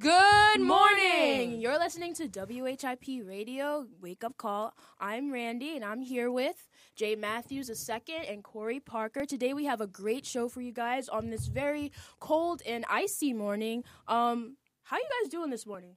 Good morning. You're listening to WHIP Radio Wake Up Call. I'm Randy, and I'm here with Jay Matthews II and Corey Parker. Today we have a great show for you guys on this very cold and icy morning. Um, how you guys doing this morning?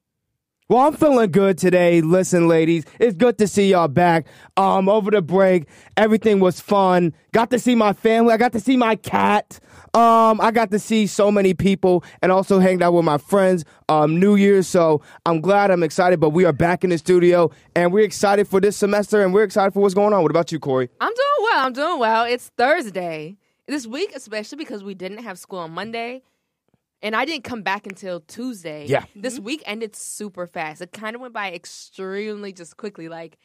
Well, I'm feeling good today. Listen, ladies, it's good to see y'all back. Um, over the break, everything was fun. Got to see my family. I got to see my cat. Um, I got to see so many people and also hanged out with my friends. Um, New Year's, so I'm glad. I'm excited. But we are back in the studio, and we're excited for this semester, and we're excited for what's going on. What about you, Corey? I'm doing well. I'm doing well. It's Thursday this week, especially because we didn't have school on Monday. And I didn't come back until Tuesday. Yeah. This mm-hmm. week ended super fast. It kind of went by extremely just quickly. Like,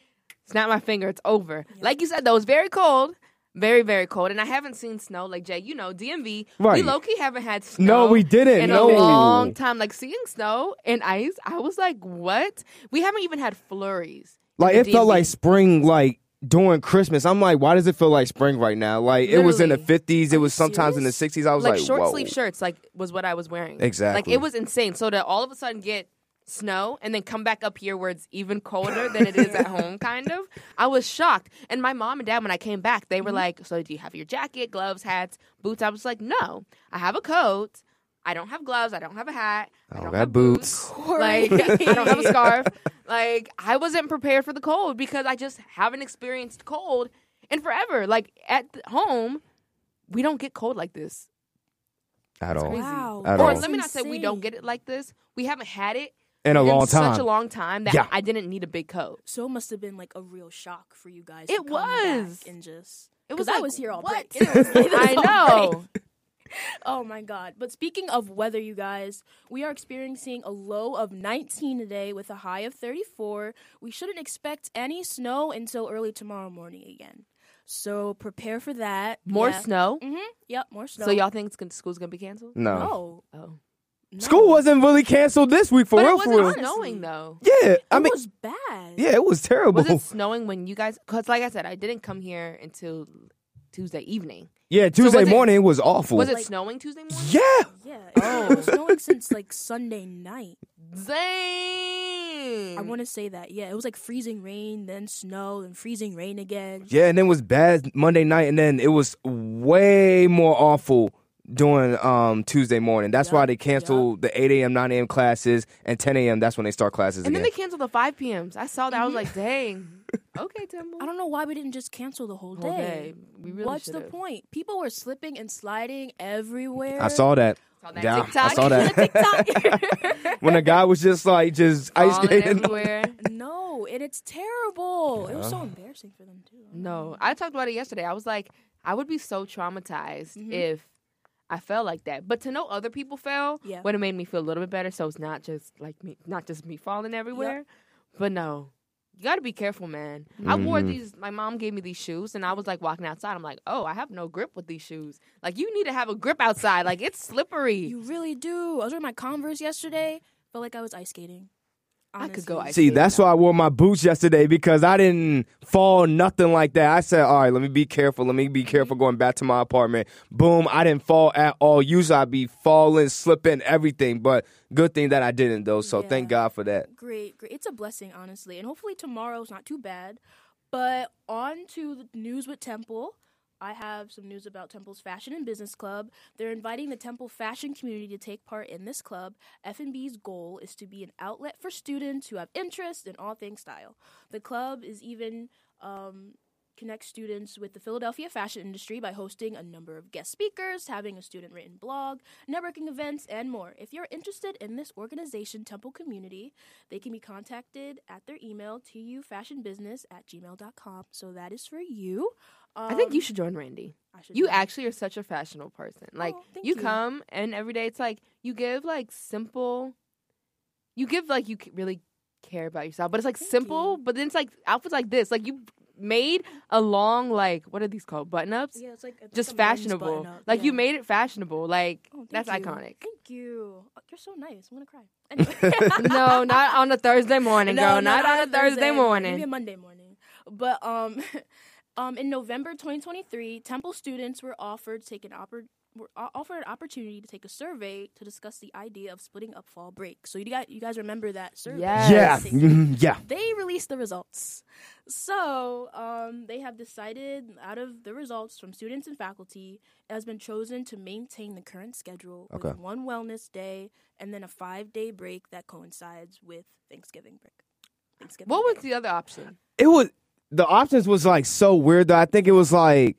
snap my finger, it's over. Like you said, though, it's very cold. Very, very cold. And I haven't seen snow. Like, Jay, you know, DMV, Right. we low key haven't had snow. No, we didn't. In No. a long time. Like, seeing snow and ice, I was like, what? We haven't even had flurries. in Like the it felt like spring, like during Christmas. I'm like, why does it feel like spring right now? Like it was in the 50s. It was sometimes in the 60s. I was like, like, short whoa. sleeve shirts like was what I was wearing. Exactly. Like it was insane. So to all of a sudden get snow and then come back up here where it's even colder than it is at home kind of. I was shocked. And my mom and dad when I came back, they were mm-hmm. like, "So do you have your jacket, gloves, hats, boots?" I was like, "No. I have a coat. I don't have gloves, I don't have a hat. I don't, have boots. Like I don't have a scarf. Like I wasn't prepared for the cold because I just haven't experienced cold in forever. Like at home, we don't get cold like this. At all. crazy. Wow. At or all. let me not say we don't get it like this. We haven't had it In a in long time. such a long time that Yeah. I didn't need a big coat. So it must have been like a real shock for you guys. It to come back was. and just It because was I was here all what? break. It was I know. break. Know. Oh my god. But speaking of weather, you guys, we are experiencing a low of 19 today with a high of 34. We shouldn't expect any snow until early tomorrow morning again. So prepare for that. More Yeah. snow. Mhm. Yep, more snow. So y'all think it's gonna, school's gonna be canceled? no. No. Oh, no. School wasn't really canceled this week for but real, it wasn't real. snowing though. Yeah, I mean, It mean, was bad. yeah, it was terrible. Was it snowing when you guys? Because like I said, I didn't come here until Tuesday evening. Yeah, Tuesday was it- morning it was awful. Was it Like- snowing Tuesday morning? yeah, Yeah. Oh. It's been snowing since like Sunday night. Dang. I want to say that. Yeah, it was like freezing rain, then snow, then freezing rain again. yeah, and then it was bad Monday night, and then it was way more awful during um Tuesday morning. That's why Yup, they canceled the 8 a.m., 9 a.m. classes, and 10 a.m. That's when they start classes And then again. they canceled the 5 p.m.s. I saw that. I was like, dang. Okay, Temple. I don't know why we didn't just cancel the whole day. Whole day. We really What's the should've. point? People were slipping and sliding everywhere. I saw that. Saw that Yeah, TikTok. I saw that. When the guy was just like just ice skating. everywhere. no, and it's terrible. It was so embarrassing for them too. No, I talked about it yesterday. I was like, I would be so traumatized Mhm. if I felt like that. But to know other people fell Yeah. would have made me feel a little bit better. So it's not just like me, not just me falling everywhere. But no, you got to be careful, man. I wore Mhm. these. My mom gave me these shoes, and I was like walking outside. I'm like, oh, I have no grip with these shoes. Like you need to have a grip outside. Like it's slippery. You really do. I was wearing my Converse yesterday. Felt like I was ice skating. I could go ice See, that's now. why I wore my boots yesterday because I didn't fall nothing like that. I said, all right, let me be careful. Let me be careful mm-hmm. going back to my apartment. Boom, I didn't fall at all. Usually I'd be falling, slipping, everything. But good thing that I didn't though. So Yeah. thank God for that. Great, great. It's a blessing, honestly. And hopefully tomorrow's not too bad. But on to the news with Temple. I have some news about Temple's Fashion and Business Club. They're inviting the Temple fashion community to take part in this club. F&B's goal is to be an outlet for students who have interest in all things style. The club is even um, connects students with the Philadelphia fashion industry by hosting a number of guest speakers, having a student written blog, networking events, and more. If you're interested in this organization, Temple Community, they can be contacted at their email, tufashionbusiness at gmail.com. So that is for you. Um, I think you should join Randy. I should You actually are such a fashionable person. Like Oh, you, you. come and every day it's like you give like simple. You give like you really care about yourself, but it's like Thank simple. you. But then it's like outfits like this. Like you made a long like what are these called button ups? Yeah, it's like it's Just fashionable. Like you made it fashionable. Like Oh, that's you. iconic. Thank you. Oh, you're so nice. I'm gonna cry. Anyway. no, not on a Thursday morning, No, girl. Not, on a Thursday, morning. Maybe a. Monday morning. But um, Um, in November 2023, Temple students were offered take an oppor- were offered an opportunity to take a survey to discuss the idea of splitting up fall break. So you guys, you guys remember that survey? Yes. Yeah, They- mhm, yeah. They released the results. So um, they have decided, out of the results from students and faculty, it has been chosen to maintain the current schedule Okay. with one wellness day and then a five day break that coincides with Thanksgiving break. Thanksgiving. What was the other option? It was the options was like so weird though. I think it was like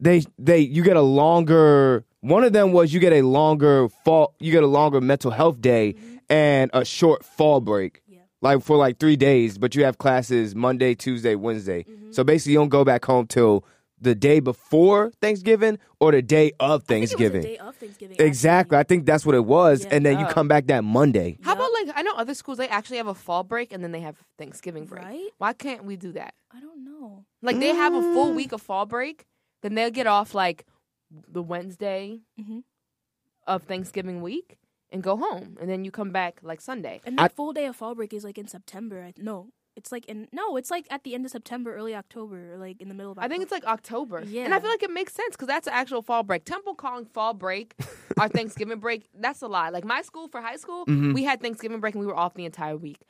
they they you get a longer one of them was you get a longer fall you get a longer mental health day mm-hmm. and a short fall break. Yeah. Like for like three days, but you have classes Monday, Tuesday, Wednesday. Mm-hmm. So basically you don't go back home till the day before Thanksgiving or the day of I think it was Thanksgiving. the day of Thanksgiving. Exactly. I think that's what it was. Yeah. And then you Oh. come back that Monday. How Yup. about like I know other schools they actually have a fall break and then they have Thanksgiving break. Right? Why can't we do that? I don't know. Like they have a full Mm. week of fall break, then they'll get off like the Wednesday Mhm. of Thanksgiving week and go home, and then you come back like Sunday. And that full day of fall break is like in September. I, no, it's like in no, it's like at the end of September, early October, or like in the middle of. I think it's like October. Yeah, And I feel like it makes sense because that's an actual fall break. Temple calling fall break our Thanksgiving break, that's a lie. Like my school for high school, Mhm. we had Thanksgiving break and we were off the entire week.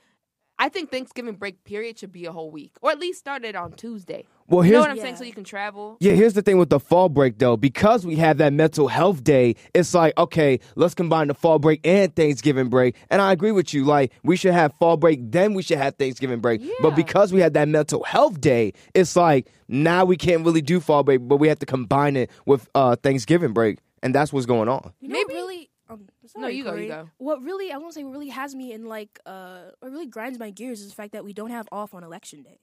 I think Thanksgiving break period should be a whole week, or at least start it on Tuesday. Well, You know here's what I'm saying? Yeah. So you can travel. Yeah, here's the thing with the fall break though. Because we have that mental health day, it's like, okay, let's combine the fall break and Thanksgiving break. And I agree with you. Like, we should have fall break, then we should have Thanksgiving break. But because we had that mental health day, it's like now we can't really do fall break, but we have to combine it with uh, Thanksgiving break. And that's what's going on. You know Maybe- really. Um, No, sorry, you go, you go. What really, I want to say, what really has me in like, uh, what really grinds my gears is the fact that we don't have off on election day.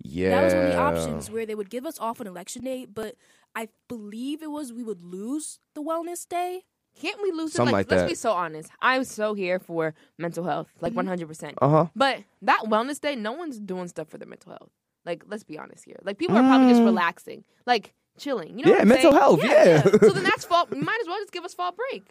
Yeah. That was one of the options where they would give us off on election day, but I believe it was we would lose the wellness day. Can't we lose Something it? like let's that. be so honest. I'm so here for mental health, like Mm-hmm. 100%. Uh huh. But that wellness day, no one's doing stuff for their mental health. Like, let's be honest here. Like, people are probably just Mm. relaxing, like chilling. You know Yeah, what I'm mental saying? health. Yeah. so then that's fall. You might as well just give us fall break.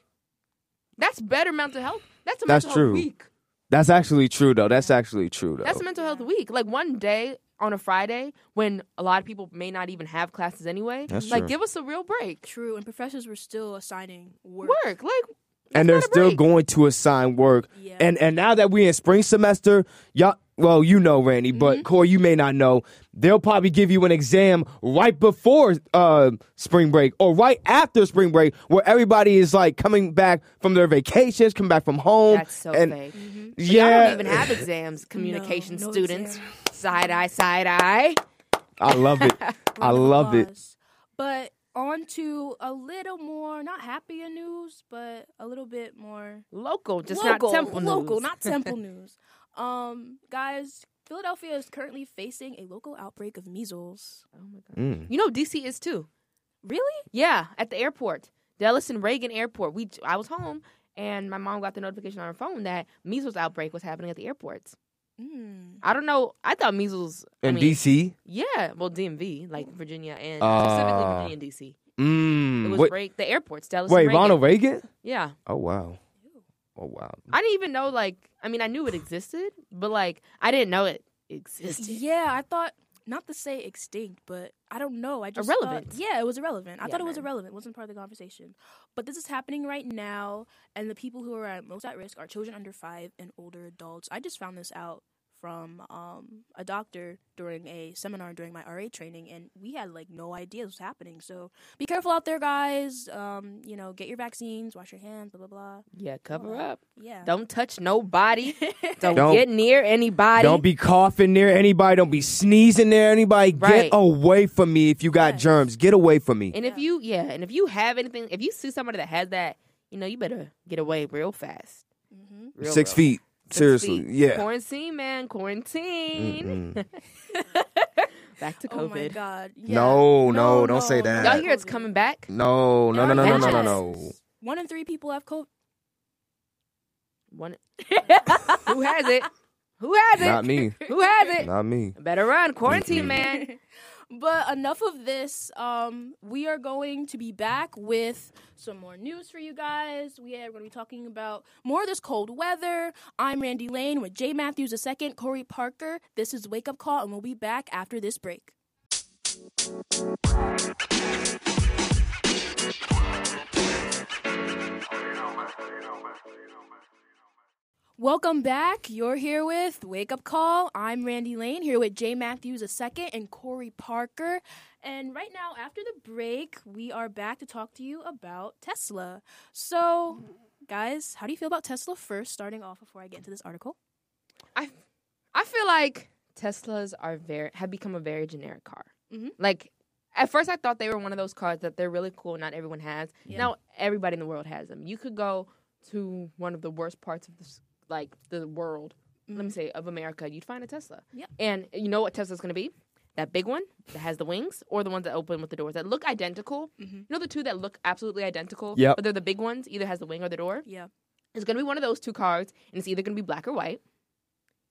That's better mental health. That's a That's mental true. health week. That's actually true, though. That's actually true, though. That's a mental health week. Like one day on a Friday when a lot of people may not even have classes anyway. That's like, true. give us a real break. True, and professors were still assigning work. Work. Like, and they're still break. going to assign work. Yeah. And and now that we're in spring semester, y'all well, you know, Randy, Mm-hmm. but Corey, you may not know. They'll probably give you an exam right before uh, spring break or right after spring break, where everybody is like coming back from their vacations, coming back from home. That's so and fake. Yeah, Y'all don't even have exams, communication no students. exam. Side eye, side eye. I love it. I love it. But on to a little more, not happier news, but a little bit more Local, just local, not temple local, news. not temple news. Um, guys, Philadelphia is currently facing a local outbreak of measles. Oh my god. Mm. You know DC is too. Really? Yeah, at the airport, Dulles and Reagan Airport. We I was home and my mom got the notification on her phone that measles outbreak was happening at the airports. Mm. I don't know. I thought measles I In mean, DC. Yeah, well DMV, like Virginia and Ah. specifically Virginia and DC. Mm. It was wait, break the airports, Dulles wait Reagan. Ronald Reagan? Yeah. Oh wow. Oh wow. I didn't even know like I mean I knew it existed, but like I didn't know it existed. Yeah, I thought not to say extinct, but I don't know. I just Irrelevant. Thought, yeah, it was irrelevant. I Yeah, thought it was man. irrelevant. It wasn't part of the conversation. But this is happening right now, and the people who are at most at risk are children under five and older adults. I just found this out from um, a doctor during a seminar during my RA training, and we had like no idea this was happening. So be careful out there, guys. Um, you know, get your vaccines, wash your hands, blah blah blah. Yeah, cover All that. up. Yeah. Don't touch nobody. Don't, Don't- get near anybody. Don't be coughing near anybody. Don't be sneezing near anybody. Right. Get away from me if you got Yes. germs. Get away from me. And if you, yeah, and if you have anything, if you see somebody that has that, you know, you better get away real fast. hmm Real, Six real feet. Fast. Six Seriously. feet. Yeah. Quarantine, man. Quarantine. Back to COVID. Oh my god. Yeah. No, no, don't say that. Y'all hear it's coming back? No, no, no, no, no, no, no, Yes. no. One in three people have COVID. One. Who has it? Who has it? Not me. Who has it? Not me. Better run. Quarantine, man. But enough of this. Um, we are going to be back with some more news for you guys. We are going to be talking about more of this cold weather. I'm Randy Lane with Jay Matthews II, Corey Parker. This is Wake Up Call, and we'll be back after this break. Welcome back. You're here with Wake Up Call. I'm Randy Lane here with Jay Matthews II and Corey Parker. And right now, after the break, we are back to talk to you about Tesla. So, guys, how do you feel about Tesla first, starting off before I get into this article? I I feel like Teslas are very have become a very generic car. Mhm. Like at first, I thought they were one of those cars that they're really cool. Not everyone has. Yeah. Now everybody in the world has them. You could go to one of the worst parts of this, like the world. Let me mm-hmm. say of America. You'd find a Tesla. Yep. And you know what Tesla's going to be? That big one that has the wings, or the ones that open with the doors that look identical. Mm-hmm. You know the two that look absolutely identical, Yeah. but they're the big ones. Either has the wing or the door. Yeah. It's gonna be one of those two cars, and it's either gonna be black or white,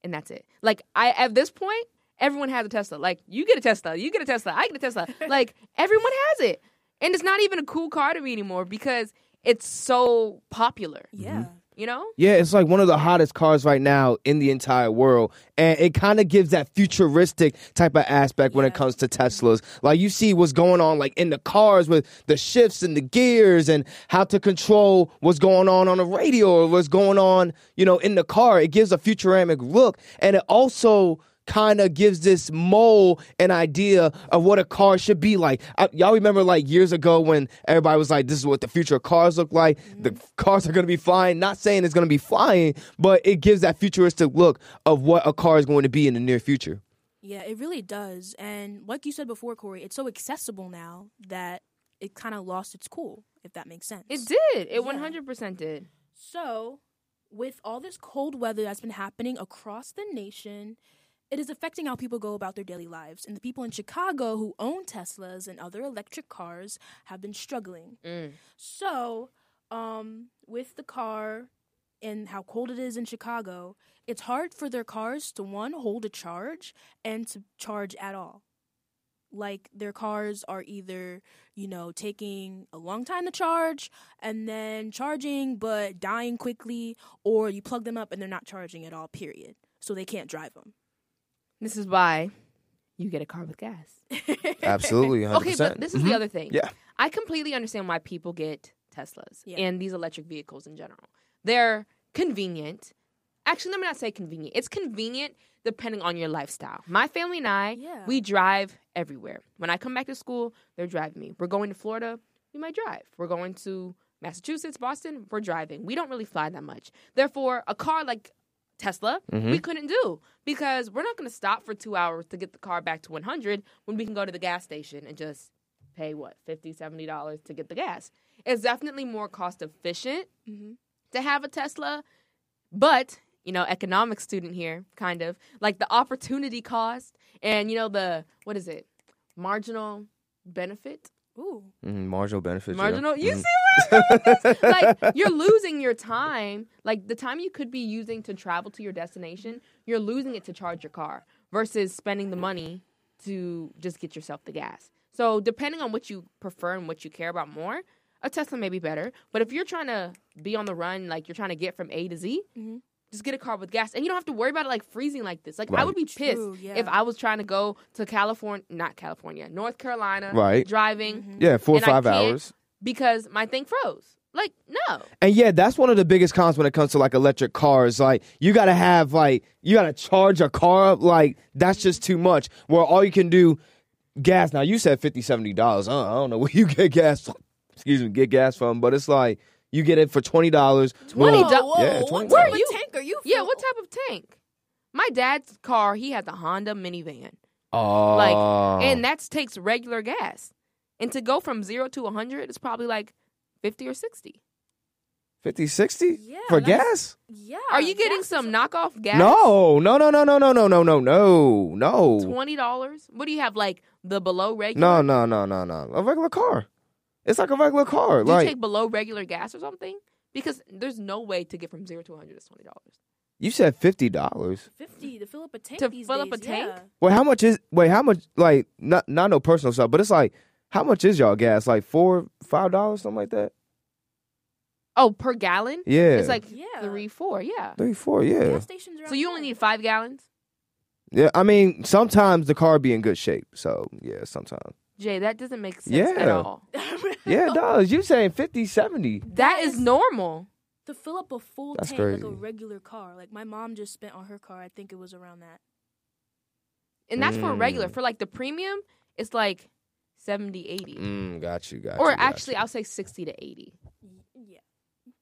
and that's it. Like I, at this point, everyone has a Tesla. Like you get a Tesla, you get a Tesla, I get a Tesla. like everyone has it, and it's not even a cool car to me anymore because it's so popular. Yeah. You know? Yeah, it's like one of the hottest cars right now in the entire world. And it kind of gives that futuristic type of aspect when it comes to Teslas. Like you see what's going on like in the cars with the shifts and the gears and how to control what's going on on the radio or what's going on, you know, in the car. It gives a futuramic look and it also kind of gives this mole an idea of what a car should be like. I, y'all remember like years ago when everybody was like, this is what the future of cars look like. The mm-hmm. cars are going to be flying. Not saying it's going to be flying, but it gives that futuristic look of what a car is going to be in the near future. Yeah, it really does. And like you said before, Corey, it's so accessible now that it kind of lost its cool, if that makes sense. It did. It Yeah. one hundred percent did. So, with all this cold weather that's been happening across the nation, it is affecting how people go about their daily lives. And the people in Chicago who own Teslas and other electric cars have been struggling. Mm. So, um, with the car and how cold it is in Chicago, it's hard for their cars to one hold a charge and to charge at all. Like their cars are either, you know, taking a long time to charge and then charging but dying quickly, or you plug them up and they're not charging at all, period. So they can't drive them. This is why you get a car with gas. Absolutely, 100%. Okay, but this is the other mm-hmm. thing. Yeah. I completely understand why people get Teslas Yeah. and these electric vehicles in general. They're convenient. Actually, let me not say convenient. It's convenient depending on your lifestyle. My family and I, Yeah. we drive everywhere. When I come back to school, they're driving me. We're going to Florida, we might drive. We're going to Massachusetts, Boston, we're driving. We don't really fly that much. Therefore, a car like Tesla, we couldn't do because we're not going to stop for two hours to get the car back to 100 when we can go to the gas station and just pay what 50 $70 to get the gas. It's definitely more cost efficient Mhm. to have a Tesla, but you know, economics student here, kind of like the opportunity cost and you know the what is it, marginal benefit. Ooh. Mhm, marginal benefits. yeah. Marginal. You Mhm. see where I'm going with this? Like you're losing your time. Like the time you could be using to travel to your destination, you're losing it to charge your car versus spending the money to just get yourself the gas. So depending on what you prefer and what you care about more, a Tesla may be better. But if you're trying to be on the run, like you're trying to get from A to Z, Mhm. Just get a car with gas, and you don't have to worry about it like freezing like this. Like I would be pissed True, yeah. if I was trying to go to California, not California, North Carolina, Right. driving Yeah, four or five hours. because my thing froze. Like no, And yeah, that's one of the biggest cons when it comes to like electric cars. Like you gotta have like you gotta charge a car up. Like that's just too much. Where all you can do gas. Now you said 50 70 dollars. Uh, I don't know where you get gas. From, excuse me, get gas from. But it's like you get it for twenty dollars. $20 Whoa, do- whoa, Yeah, 20 Where of you- tank are you? yeah. What type of tank? My dad's car, he has a Honda minivan, Oh, like, and that takes regular gas. And to go from zero to hundred is probably like fifty or sixty. 50 60 Yeah, for gas. Yeah. Are you getting some knockoff gas? No, no, no, no, no, no, no, no, no, no, no. Twenty dollars? What do you have? Like the below regular? No, no, no, no, no. A regular car. It's like a regular car. Do you take below regular gas or something? Because there's no way to get from zero to hundred is twenty dollars. you said fifty dollars. fifty to fill up a tank? To these fill up a days, tank? yeah. Wait, how much is? Wait, how much? Like, not not no personal stuff, but it's like, how much is y'all gas? Like four, five dollars, something like that. Oh, per gallon? Yeah, It's like Yeah. three, four, yeah. three, four. Yeah, Gas stations are So you only need five gallons? yeah. I mean, sometimes the car be in good shape, so yeah, sometimes. Jay, that doesn't make sense at Yeah. all. Yeah, it does. You saying 50, 70. That is is- normal. to fill up a full That's tank like a regular car. Like my mom just spent on her car. I think it was around that. And that's for a regular. Mm. For like the premium, it's like 70, 80. Mm, got you, got or you. got actually, you. I'll say 60 to 80. Yeah.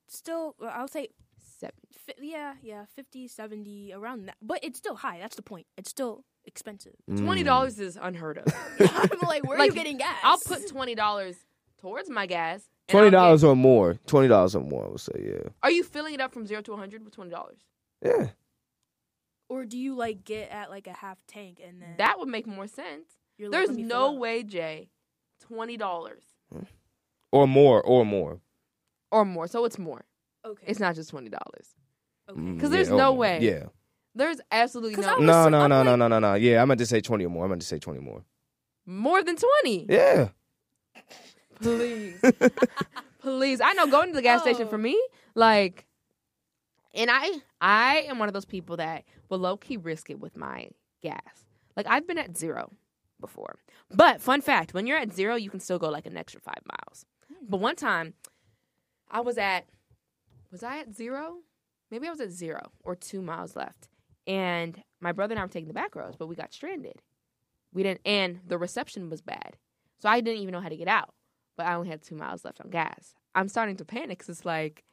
Still, uh, I'll say, Seven. fi- yeah, yeah, 50, 70, around that. But it's still high. That's the point. It's still expensive. Mm. $20 is unheard of. I'm like, where are you getting gas? I'll put $20 towards my gas. and I'll Twenty get- dollars or more. Twenty dollars or more. I would say, yeah, Are you filling it up from 0 to 100 with $20? yeah. Or do you like get at like a half tank and then That would make more sense. you're like, There's let me no up? way, Jay. $20 Or more, or more. or more. So it's more. Okay. It's not just $20. okay. Mm, 'Cause there's yeah, or no more. way. Yeah. There's absolutely no No, no, no, no, no, no, no. Yeah, I'm meant to say twenty or more. I'm meant to say twenty more. more than 20. Yeah. Please. Please. I know going to the gas station Oh. for me, like and I I am one of those people that will low key risk it with my gas. Like I've been at zero before. But fun fact, when you're at zero, you can still go like an extra five miles. But one time I was at was I at zero? Maybe I was at zero or two miles left. And my brother and I were taking the back roads, but we got stranded. We didn't and the reception was bad. So I didn't even know how to get out. But I only had two miles left on gas. I'm starting to panic because it's like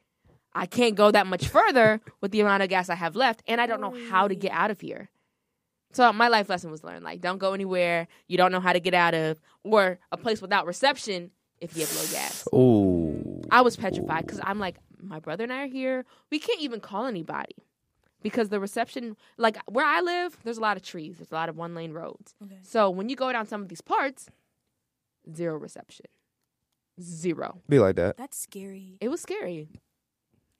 I can't go that much further with the amount of gas I have left, and I don't know how to get out of here. So my life lesson was learned: like, don't go anywhere you don't know how to get out of, or a place without reception if you have low gas. Ooh. I was petrified because I'm like, my brother and I are here. We can't even call anybody because the reception, like where I live, there's a lot of trees. There's a lot of one lane roads. Okay. So when you go down some of these parts, zero reception, zero. Be like that. That's scary. It was scary.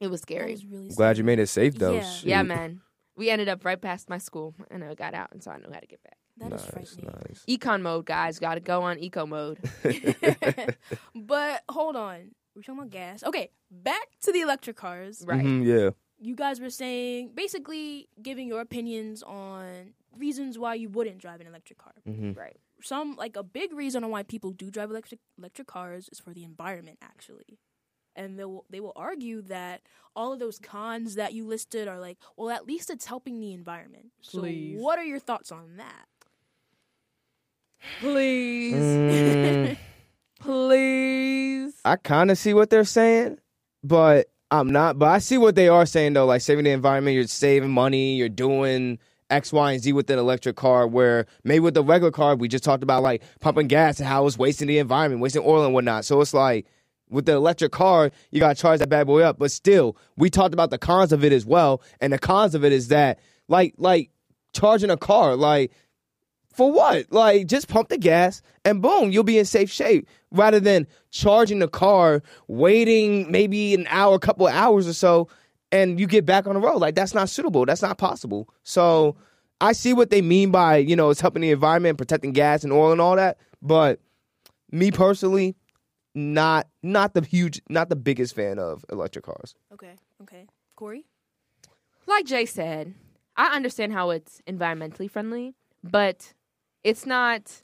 It was scary. was really Glad you made it safe though. Yeah. Yeah, man. We ended up right past my school, and I got out, and so I knew how to get back. That is nice, frightening. nice. Econ mode, guys. Got to go on eco mode. but hold on. We're talking about gas. Okay, back to the electric cars. Right. Mhm, yeah. You guys were saying basically giving your opinions on reasons why you wouldn't drive an electric car. hmm Right. Some like a big reason on why people do drive electric electric cars is for the environment actually. And they will they will argue that all of those cons that you listed are like, well, at least it's helping the environment. So what are your thoughts on that? Please. Mm, Please. I kind of see what they're saying, but I'm not. But I see what they are saying though. Like saving the environment, you're saving money, you're doing X, Y, and Z with an electric car. Where maybe with the regular car, we just talked about like pumping gas and how it's wasting the environment, wasting oil and whatnot. So it's like with the electric car, you gotta charge that bad boy up. But still, we talked about the cons of it as well, and the cons of it is that like like charging a car like for what? Like, just pump the gas and boom, you'll be in safe shape. Rather than charging the car, waiting maybe an hour, a couple of hours or so, and you get back on the road. Like, that's not suitable. That's not possible. So, I see what they mean by, you know, it's helping the environment, protecting gas and oil and all that. But me personally, not not the huge, not the biggest fan of electric cars. Okay, okay. Corey? like Jay said, I understand how it's environmentally friendly, but it's not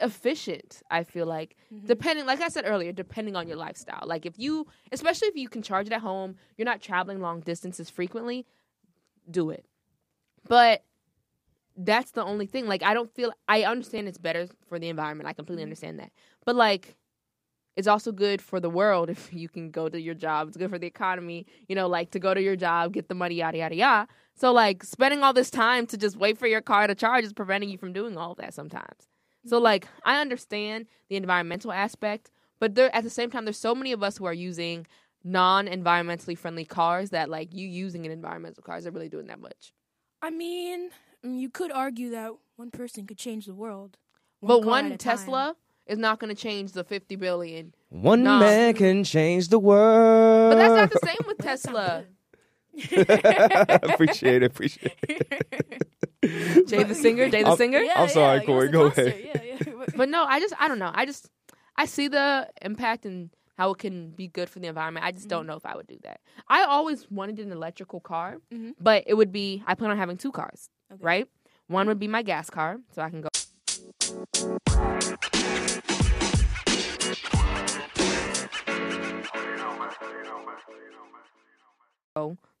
efficient. I feel like mm-hmm. depending, like I said earlier, depending on your lifestyle. Like if you, especially if you can charge it at home, you're not traveling long distances frequently, do it. But that's the only thing. Like I don't feel. I understand it's better for the environment. I completely mm-hmm. understand that. But like. It's also good for the world if you can go to your job. It's good for the economy, you know, like to go to your job, get the money, yada yada yada. So like spending all this time to just wait for your car to charge is preventing you from doing all of that sometimes. So like I understand the environmental aspect, but there at the same time there's so many of us who are using non-environmentally friendly cars that like you using an environmental car isn't really doing that much. I mean, mm, you could argue that one person could change the world. but one at a Tesla is not going to change the 50 billion. One Nah. man can change the world. But that's not the same with Tesla. appreciate it. Appreciate it. Jay the singer, Jay the I'm- singer. Yeah, I'm sorry, yeah, Corey, go the concert, ahead. Yeah, yeah. But no, I just I don't know. I just I see the impact and how it can be good for the environment. I just don't know if I would do that. I always wanted an electrical car, Mhm. but it would be I plan on having two cars, Okay. right? One would be my gas car, so I can go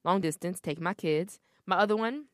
Long distance, take my kids. My other one,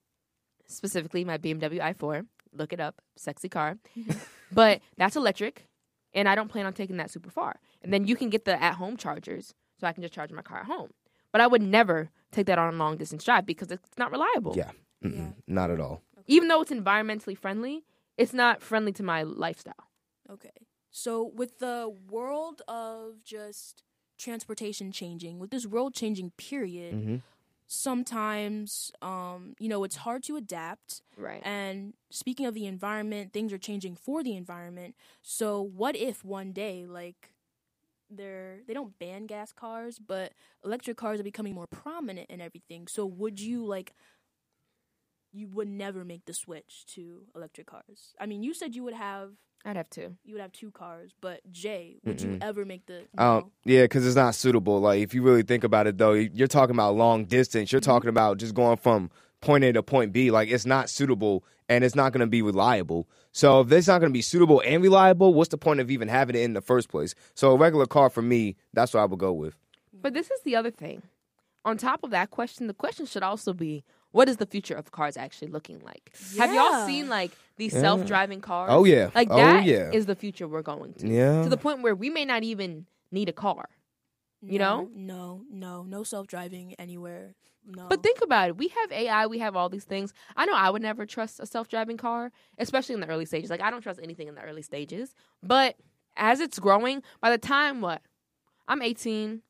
specifically my BMW i4. Look it up, sexy car. but that's electric, and I don't plan on taking that super far. And then you can get the at home chargers, so I can just charge my car at home. But I would never take that on a long distance drive because it's not reliable. Yeah, Yeah. not at all. Even though it's environmentally friendly, it's not friendly to my lifestyle. Okay. So with the world of just transportation changing, with this world changing period, Mhm. sometimes um, you know, it's hard to adapt. Right. And speaking of the environment, things are changing for the environment. So what if one day like they're they don't ban gas cars, but electric cars are becoming more prominent and everything. So would you like you would never make the switch to electric cars? I mean, you said you would have I'd have to. you would have two cars, but Jay, would you Mm-mm. ever make the Um, yeah, because it's not suitable. Like if you really think about it, though, you're talking about long distance. You're talking about just going from point A to point B. Like it's not suitable and it's not going to be reliable. So if it's not going to be suitable and reliable, what's the point of even having it in the first place? So a regular car for me, that's what I would go with. But this is the other thing. On top of that question, the question should also be what is the future of cars actually looking like? Have y'all seen like these Yeah. self-driving cars? Oh yeah, Like oh that is yeah, the future we're going to. yeah. To the point where we may not even need a car. you know? No, no, no self driving anywhere. No. But think about it. We have AI, we have all these things. I know I would never trust a self-driving car, especially in the early stages. Like I don't trust anything in the early stages. But as it's growing, by the time what? I'm 18,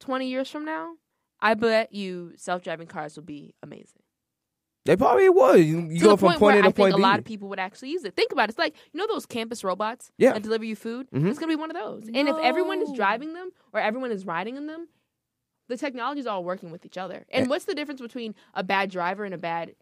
20 years from now, I bet you self-driving cars will be amazing. they probably would. You, you go from point point A to I point think B. a lot of people would actually use it. Think about it. It's like you know those campus robots Yeah. that deliver you food. Mhm. It's gonna be one of those. And if everyone is driving them or everyone is riding in them, the technology is all working with each other. And And- what's the difference between a bad driver and a bad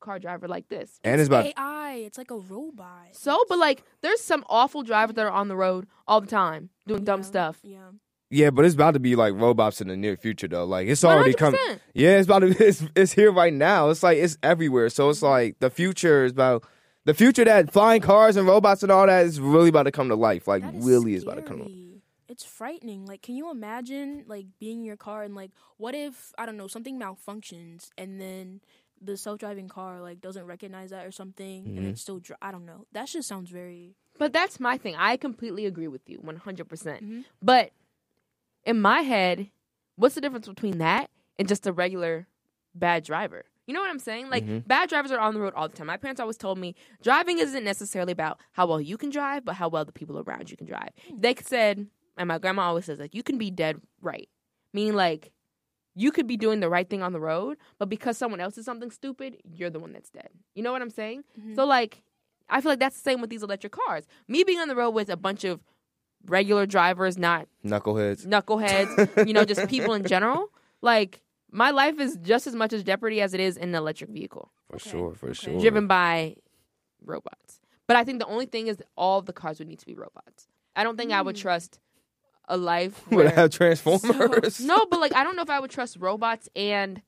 car driver like this? and it's about AI. It's like a robot. So, but like, there's some awful drivers that are on the road all the time doing dumb stuff. Yeah. Yeah, but it's about to be like robots in the near future though. Like it's already coming. 100%. Yeah, it's about to. It's it's here right now. It's like it's everywhere. So it's like the future is about the future that flying cars and robots and all that is really about to come to life. Like That is really is about to come. To life. It's frightening. Like, can you imagine like being in your car and like, what if I don't know something malfunctions and then the self-driving car like doesn't recognize that or something and Mhm. it still dri- I don't know. That just sounds very. But that's my thing. I completely agree with you 100%. percent Mhm. But in my head, what's the difference between that and just a regular bad driver? You know what I'm saying? Like, Mhm. bad drivers are on the road all the time. My parents always told me driving isn't necessarily about how well you can drive, but how well the people around you can drive. They said, and my grandma always says, like, you can be dead right. Meaning, like, you could be doing the right thing on the road, but because someone else is something stupid, you're the one that's dead. You know what I'm saying? Mhm. So like, I feel like that's the same with these electric cars. Me being on the road with a bunch of regular drivers, not Knuckleheads. knuckleheads, you know, just people in general. Like, my life is just as much as jeopardy as it is in an electric vehicle For Okay, sure, for okay. sure. driven by robots. But I think the only thing is that all of the cars would need to be robots. I don't think I would Hmm. trust a life Would where have transformers. no, but like I don't know if I would trust robots and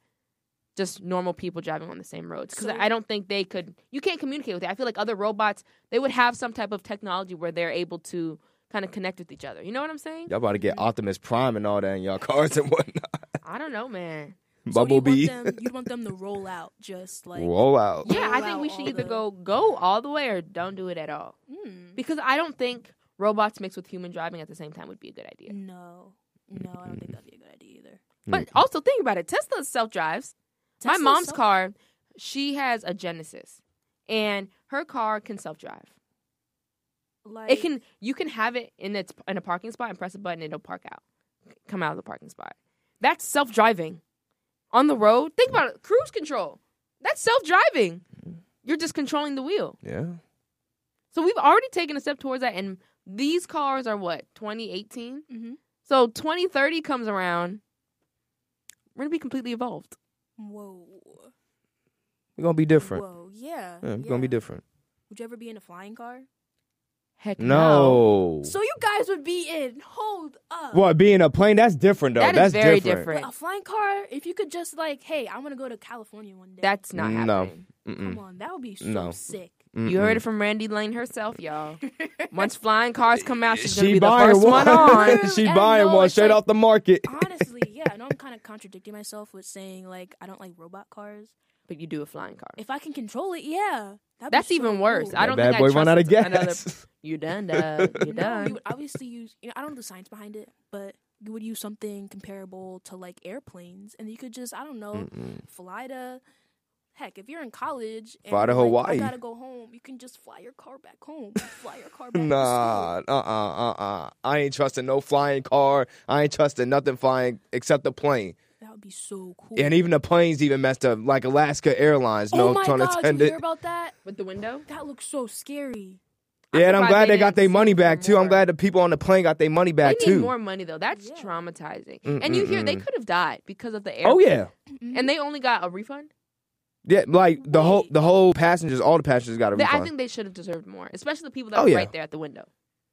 just normal people driving on the same roads because So- I don't think they could. You can't communicate with it. I feel like other robots they would have some type of technology where they're able to kind of connect with each other. You know what I'm saying? Y'all about to get Optimus Prime and all that in y'all cars and whatnot. I don't know, man. So do you want Bumblebee. them- you'd want them to roll out just like. Roll out. Yeah, I think we should either the- go go all the way or don't do it at all Mm, because I don't think robots mixed with human driving at the same time would be a good idea. no, no, I don't think that'd be a good idea either. But also think about it. Tesla self drives. My mom's self- car, she has a Genesis, and her car can self drive. Like, It can you can have it in its in a parking spot and press a button, it'll park out, come out of the parking spot. That's self driving on the road. Think about it. Cruise control. That's self driving. You're just controlling the wheel. Yeah. So we've already taken a step towards that, and these cars are what 2018. Mhm. So 2030 comes around, we're gonna be completely evolved. Whoa. We're gonna be different. Whoa. Yeah. Yeah, we're gonna be different. Would you ever be in a flying car? Heck No. So you guys would be in. Hold up. what being a plane? That's different though. That is that's very different. different. A flying car. If you could just like, hey, I want to go to California one day. That's not happening. No. happening. Come Mm-mm. on, that would be so No. sick. You heard it from Randy Lane herself, y'all. Once flying cars come out, she's gonna She be the buying first one, one. on. she And buying no, one it's straight like- off the market. Honestly, yeah. yeah, I know I'm kind of contradicting myself with saying like I don't like robot cars. But you do a flying car. If I can control it, yeah, that'd be That's so even worse. cool. I don't That bad think I boy run out of trust another- gas. You done, done. You No, done. you would obviously use. You know, I don't know the science behind it, but you would use something comparable to like airplanes, and you could just I don't know Mm-mm. fly to. Heck, if you're in college, and Fly to like, Hawaii. I gotta go home. You can just fly your car back home. fly your car back. to Nah, uh, uh, uh, uh. I ain't trusting no flying car. I ain't trusting nothing flying except the plane. School. That would be so cool. And even the planes even messed up, like Alaska Airlines. No oh my pun god, did you intended. hear about that? With the window? That looks so scary. Yeah, and I'm glad they got their money for back too. I'm glad the people on the plane got their money back they need too. more money though. That's Yeah. traumatizing. Mm, And you mm, hear they mm. could have died because of the air. Oh yeah, Mhm. And they only got a refund. yeah. Like the whole the whole passengers, all the passengers got a refund. I think they should have deserved more, especially the people that Oh, were yeah. right there at the window.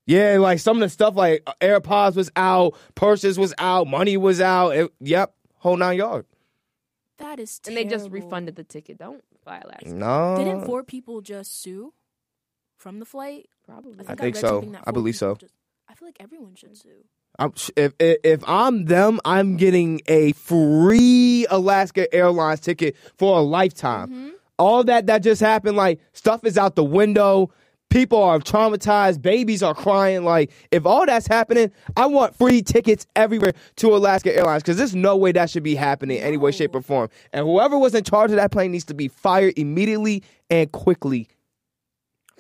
yeah, like some of the stuff like AirPods was out, purses was out, money was out. It, yep, whole nine yard. that is And they just refunded the ticket. Don't fly Alaska. No, Didn't four people just sue from the flight? Probably. I I think read so. I believe so. just- I feel like everyone should sue. I'm, if, if if I'm them, I'm getting a free Alaska Airlines ticket for a lifetime. Mhm. All that that just happened, like stuff is out the window. People are traumatized. Babies are crying. Like if all that's happening, I want free tickets everywhere to Alaska Airlines because there's no way that should be happening in any way, shape, or form. And whoever was in charge of that plane needs to be fired immediately and quickly.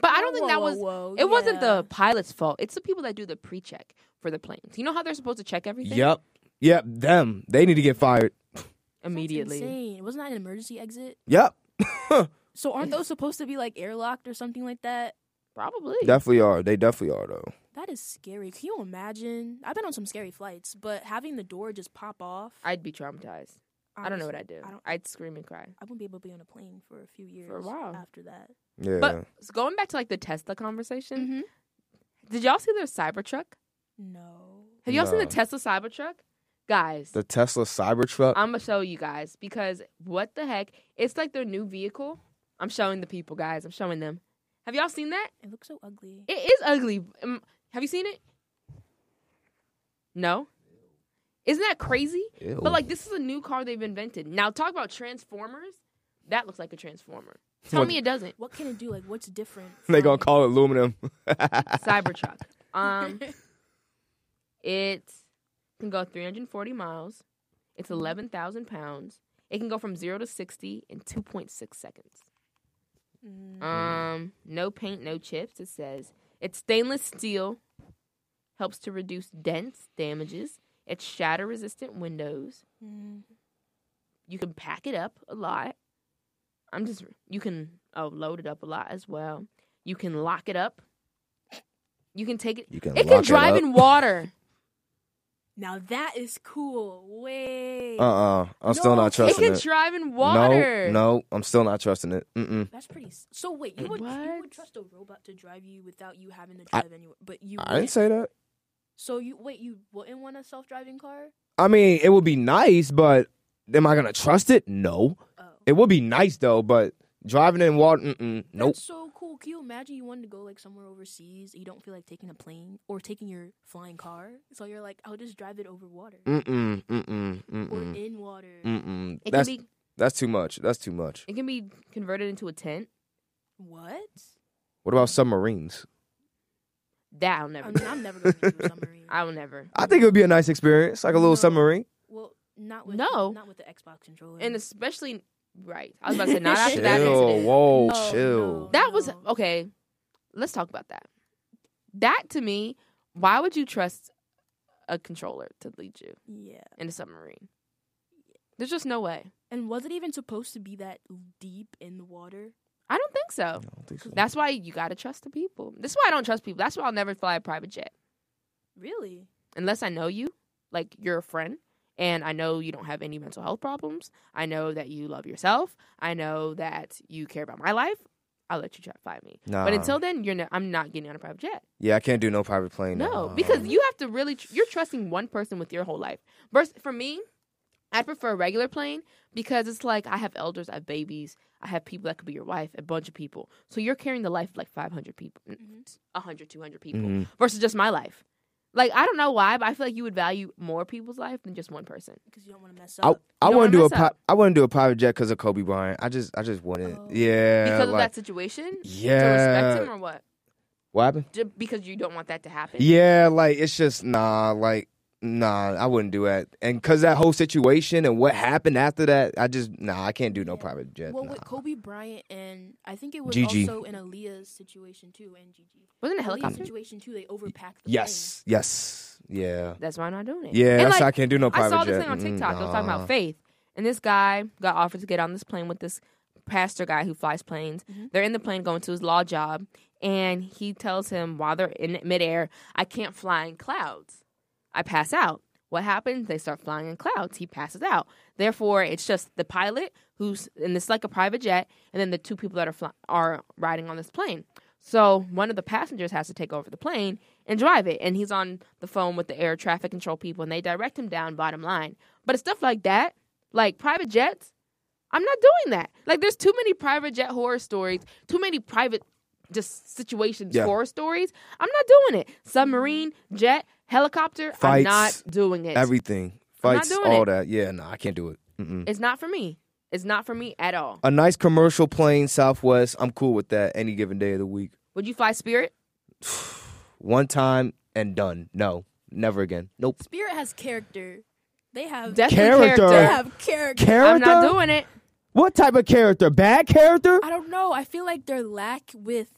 But I don't think Whoa, that was. whoa, It wasn't the pilot's fault. It's the people that do the pre-check for the planes. You know how they're supposed to check everything Yep, yep. Them. They need to get fired. That's immediately. insane. Wasn't that an emergency exit? Yep. So aren't those supposed to be like airlocked or something like that? Probably. definitely are. They definitely are though. That is scary. Can you imagine? I've been on some scary flights, but having the door just pop off. I'd be traumatized. I don't know what I'd do. I don't- I'd scream and cry. I wouldn't be able to be on a plane for a few years. For a while. after that. Yeah. But so going back to like the Tesla conversation, Mm-hmm. did y'all see their Cybertruck? No. Have y'all seen the Tesla Cybertruck? Guys, the Tesla Cybertruck. I'm gonna show you guys because what the heck? It's like their new vehicle. I'm showing the people, guys. I'm showing them. Have y'all seen that? It looks so ugly. It is ugly. Um, have you seen it? No. Isn't that crazy? Ew. But like, this is a new car they've invented. Now, talk about transformers. That looks like a transformer. Tell What- me it doesn't. What can it do? Like, what's different? they gonna call it aluminum. Cybertruck. Um, it can go 340 miles. It's 11,000 pounds. It can go from zero to 60 in 2.6 seconds. Mm. Um, no paint, no chips. It says it's stainless steel. Helps to reduce dents, damages. It's shatter resistant windows. Mm. You can pack it up a lot. I'm just you can oh load it up a lot as well. You can lock it up. You can take it. You can It can lock drive up. in water. Now that is cool. Wait. Uh uh-uh. uh. i am still No, not it It trusting can it. drive in water. No, no, I'm still not trusting it. Mm-mm. That's pretty. s- So wait, you would you would trust a robot to drive you without you having to I- drive anywhere, but you. I didn't wouldn't? say that. So you wait, you wouldn't want a self-driving car? I mean, it would be nice, but am I gonna trust it? No. Oh, It would be nice though, but driving in water, mm-mm. Nope. That's so cool. Can you imagine you wanted to go like somewhere overseas, you don't feel like taking a plane or taking your flying car, so you're like, I'll just drive it over water Mm-mm. Mm-mm. or in water. Mm-mm. It That's can be that's too much. That's too much. it can be converted into a tent. What? What about submarines? That I'll never. I mean, I'm never going to do a submarine. I will never. I think it would be a nice experience, like a little No. submarine. well, not with No. not with the Xbox controller. And especially right. I was about to say not after that Chill. incident. Whoa, No, chill. no. That was No. okay. Let's talk about that. That to me, why would you trust a controller to lead you yeah. in a submarine? There's just no way. And was it even supposed to be that deep in the water? I don't think so. I don't think so. That's why you got to trust the people. This is why I don't trust people. That's why I'll never fly a private jet Really? unless I know you, like you're a friend, and I know you don't have any mental health problems. I know that you love yourself. I know that you care about my life. I'll let you try to fly me. Nah. But until then, you're. No, I'm not getting on a private jet. yeah, I can't do no private plane. No, because you have to really tr- you're trusting one person with your whole life. Versus for me, I prefer a regular plane because it's like I have elders, I have babies, I have people that could be your wife, a bunch of people. So you're carrying the life of like 500 people, Mhm. 100, 200 people Mhm. versus just my life. Like I don't know why, but I feel like you would value more people's life than just one person. because you don't want to mess up. I You don't wouldn't do wanna a mess pri- up. I wouldn't do a private jet because of Kobe Bryant. I just I just wouldn't. Oh. Yeah, because of that situation? To yeah. respect him or what? What happened? Just because you don't want that to happen? Yeah, like it's just nah, like nah, I wouldn't do that. And cause that whole situation and what happened after that, I just nah, I can't do no Yeah. private jet. Well, nah. with Kobe Bryant and I think it was Gigi. also in Aaliyah's situation too, and Gigi. Wasn't it a Aaliyah's helicopter? situation too. They overpacked. The Yes, yes, yeah, That's why I'm not doing it. yeah. And, That's like, why I can't do no private jet. I private saw jet. this thing on TikTok. They was talking about faith, and this guy got offered to get on this plane with this pastor guy who flies planes. Mhm. They're in the plane going to his law job, and he tells him while they're in midair, "I can't fly in clouds. I pass out." What happens? They start flying in clouds. He passes out. Therefore, it's just the pilot who's and it's like a private jet, and then the two people that are fly, are riding on this plane. So one of the passengers has to take over the plane and drive it, and he's on the phone with the air traffic control people, and they direct him down. Bottom line, but it's stuff like that, like private jets. I'm not doing that. Like, there's too many private jet horror stories, too many private just situations Yeah. horror stories. I'm not doing it. Submarine, jet, helicopter. I'm not doing it. Everything, I'm not fights, doing all it. that. Yeah, no, I can't do it. Mm-mm. it's not for me. It's not for me at all. A nice commercial plane, Southwest. I'm cool with that any given day of the week. Would you fly Spirit? One time and done. No, never again. Nope. Spirit has character. They have. Definitely Character. they character. have character. Character. I'm not doing it. What type of character? Bad character? I don't know. I feel like they're lack with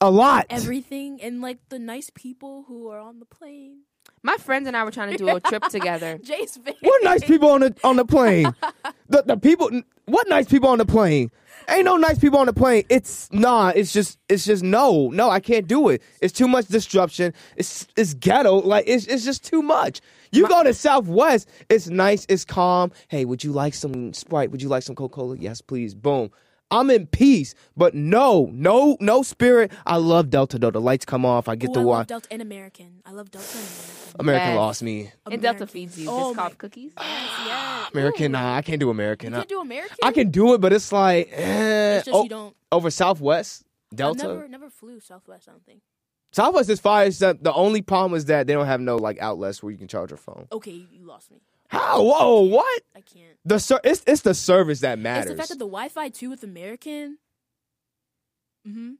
A lot. everything and like the nice people who are on the plane. My friends and I were trying to do a trip together. Jace face. What nice people on the on the plane? the the people. What nice people on the plane? Ain't no nice people on the plane. It's nah. It's just it's just no no. I can't do it. It's too much disruption. It's it's ghetto. Like it's it's just too much. You go to Southwest. It's nice. It's calm. Hey, would you like some Sprite? Would you like some Coca Cola? Yes, please. Boom. I'm in peace, but no, no, no spirit. I love Delta though. The lights come off. I get Ooh, to I watch. love Delta and American. I love Delta and American. American Yes. lost me. And Delta feeds you Oh Biscoff my- cookies. Yes, yes. American, nah, I can't do American. You I, can't do American. I can do it, but it's like eh, It's just oh, you don't. over Southwest I Delta. never, never flew Southwest. I don't think. Southwest is fire. except The only problem is that they don't have no like outlets where you can charge your phone. Okay, you, you lost me. How? Whoa! What? I can't. The ser- it's it's the service that matters. It's matters. the fact that the Wi-Fi too with American. Mm-hmm.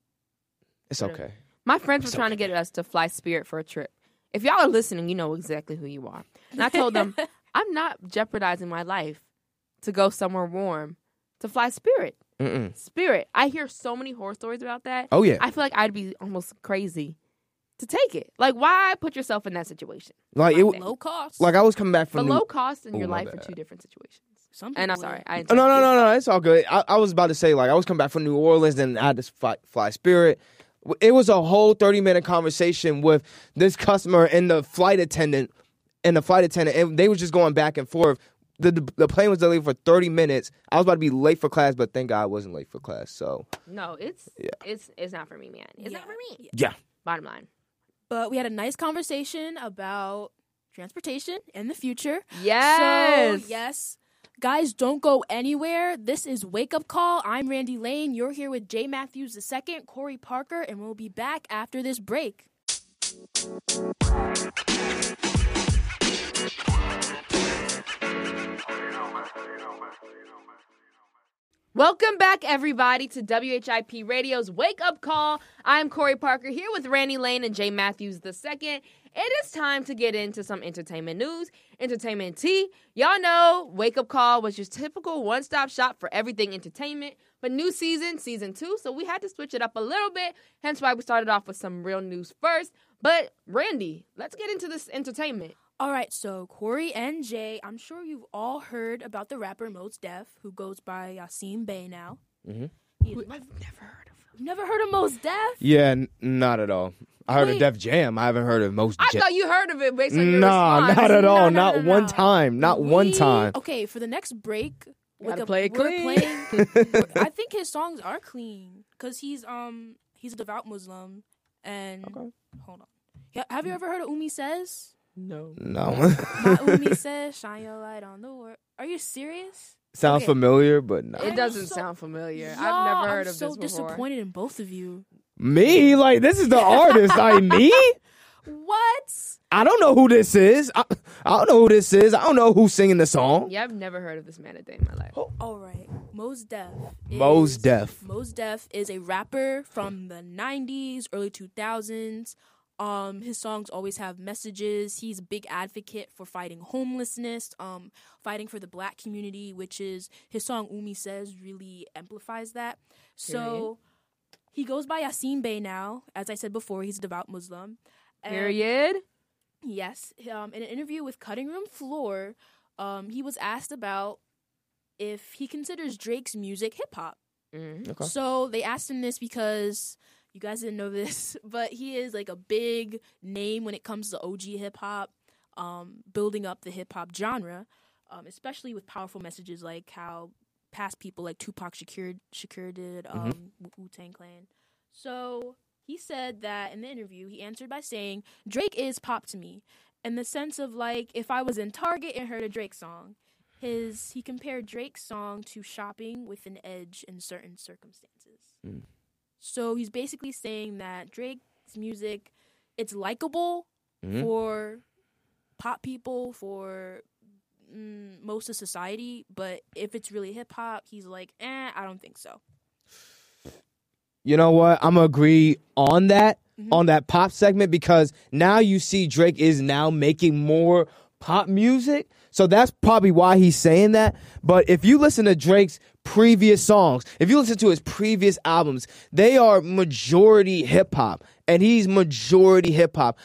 it's okay. My friends were It's trying to get us to fly Spirit for a trip. If y'all are listening, you know exactly who you are. And I told them, I'm not jeopardizing my life to go somewhere warm to fly Spirit. Mm-mm. Spirit. I hear so many horror stories about that. Oh yeah. I feel like I'd be almost crazy to take it. Like, why put yourself in that situation? Like it. Low cost. Like I was coming back For from. New- low cost in Oh, your my life are bad. two different situations. Some And I'm people- sorry. I Oh, no, no, no, no. It's all good. I, I was about to say like I was coming back from New Orleans, and I had to fly, fly Spirit. It was a whole thirty minute conversation with this customer and the flight attendant, and the flight attendant, and they was just going back and forth. The, the the plane was delayed for thirty minutes. I was about to be late for class, but thank God I wasn't late for class. So No, it's Yeah. it's it's not for me, man. It's Yeah. not for me. yeah, Bottom line. But we had a nice conversation about transportation in the future. Yes. So, yes. Guys, don't go anywhere. This is Wake Up Call. I'm Randy Lane. You're here with Jay Matthews II, Corey Parker, and we'll be back after this break. Welcome back, everybody, to WHIP Radio's Wake Up Call. I'm Corey Parker here with Randy Lane and Jay Matthews II. It is time to get into some entertainment news, entertainment tea. Y'all know Wake Up Call was your typical one stop shop for everything entertainment, but new season, season two, so we had to switch it up a little bit, hence why we started off with some real news first. But, Randy, let's get into this entertainment. All right, so Corey and Jay, I'm sure you've all heard about the rapper Mos Def, who goes by Yasiin Bey now. Mhm. He is- I've never heard of him. Never heard of Mos Def? yeah, n- not at all. I heard Wait. of Def Jam. I haven't heard of most. I Jam. thought you heard of it based on your Nah, response. not at all. no, not no, one no. time. Not one time. Okay, for the next break, Gotta like a- play it we're clean. playing. I think his songs are clean because he's um he's a devout Muslim and Okay. hold on. Yeah, Have you ever heard of Umi says? No. No. My Umi says, "Shine your light on the world." Are you serious? Sounds Okay. familiar, but no. It doesn't so- sound familiar. Y'all, I've never heard I'm of so this before. disappointed in both of you. Me? Like this is the artist. Like me? What? I don't know who this is. I, I don't know who this is. I don't know who's singing the song. Yeah, I've never heard of this man a day in my life. Oh. All right. Mos Def. Mos Def. Mos Def is a rapper from the 90s, early 2000s. Um, his songs always have messages. He's a big advocate for fighting homelessness, um, fighting for the black community, which is his song Umi Says really amplifies that. So he goes by Yasiin Bey now. As I said before, he's a devout Muslim. And- Period. Yes. Um, in an interview with Cutting Room Floor, um, he was asked about if he considers Drake's music hip hop. Mhm. Okay. So they asked him this because you guys didn't know this, but he is like a big name when it comes to OG hip hop, um, building up the hip hop genre, um, especially with powerful messages like how past people like Tupac Shakur, Shakur did, um, Wu Tang Clan. So he said that in the interview, he answered by saying, Drake is pop to me. In the sense of like, if I was in Target and heard a Drake song, his he compared Drake's song to shopping with an edge in certain circumstances. Mm. So he's basically saying that Drake's music, it's likable Mhm. for pop people, for mm, most of society, but if it's really hip hop, he's like, eh, I don't think so. You know what? I'm gonna agree on that Mhm. on that pop segment because now you see Drake is now making more pop music. So that's probably why he's saying that. But if you listen to Drake's previous songs, if you listen to his previous albums, they are majority hip hop and he's majority hip hop.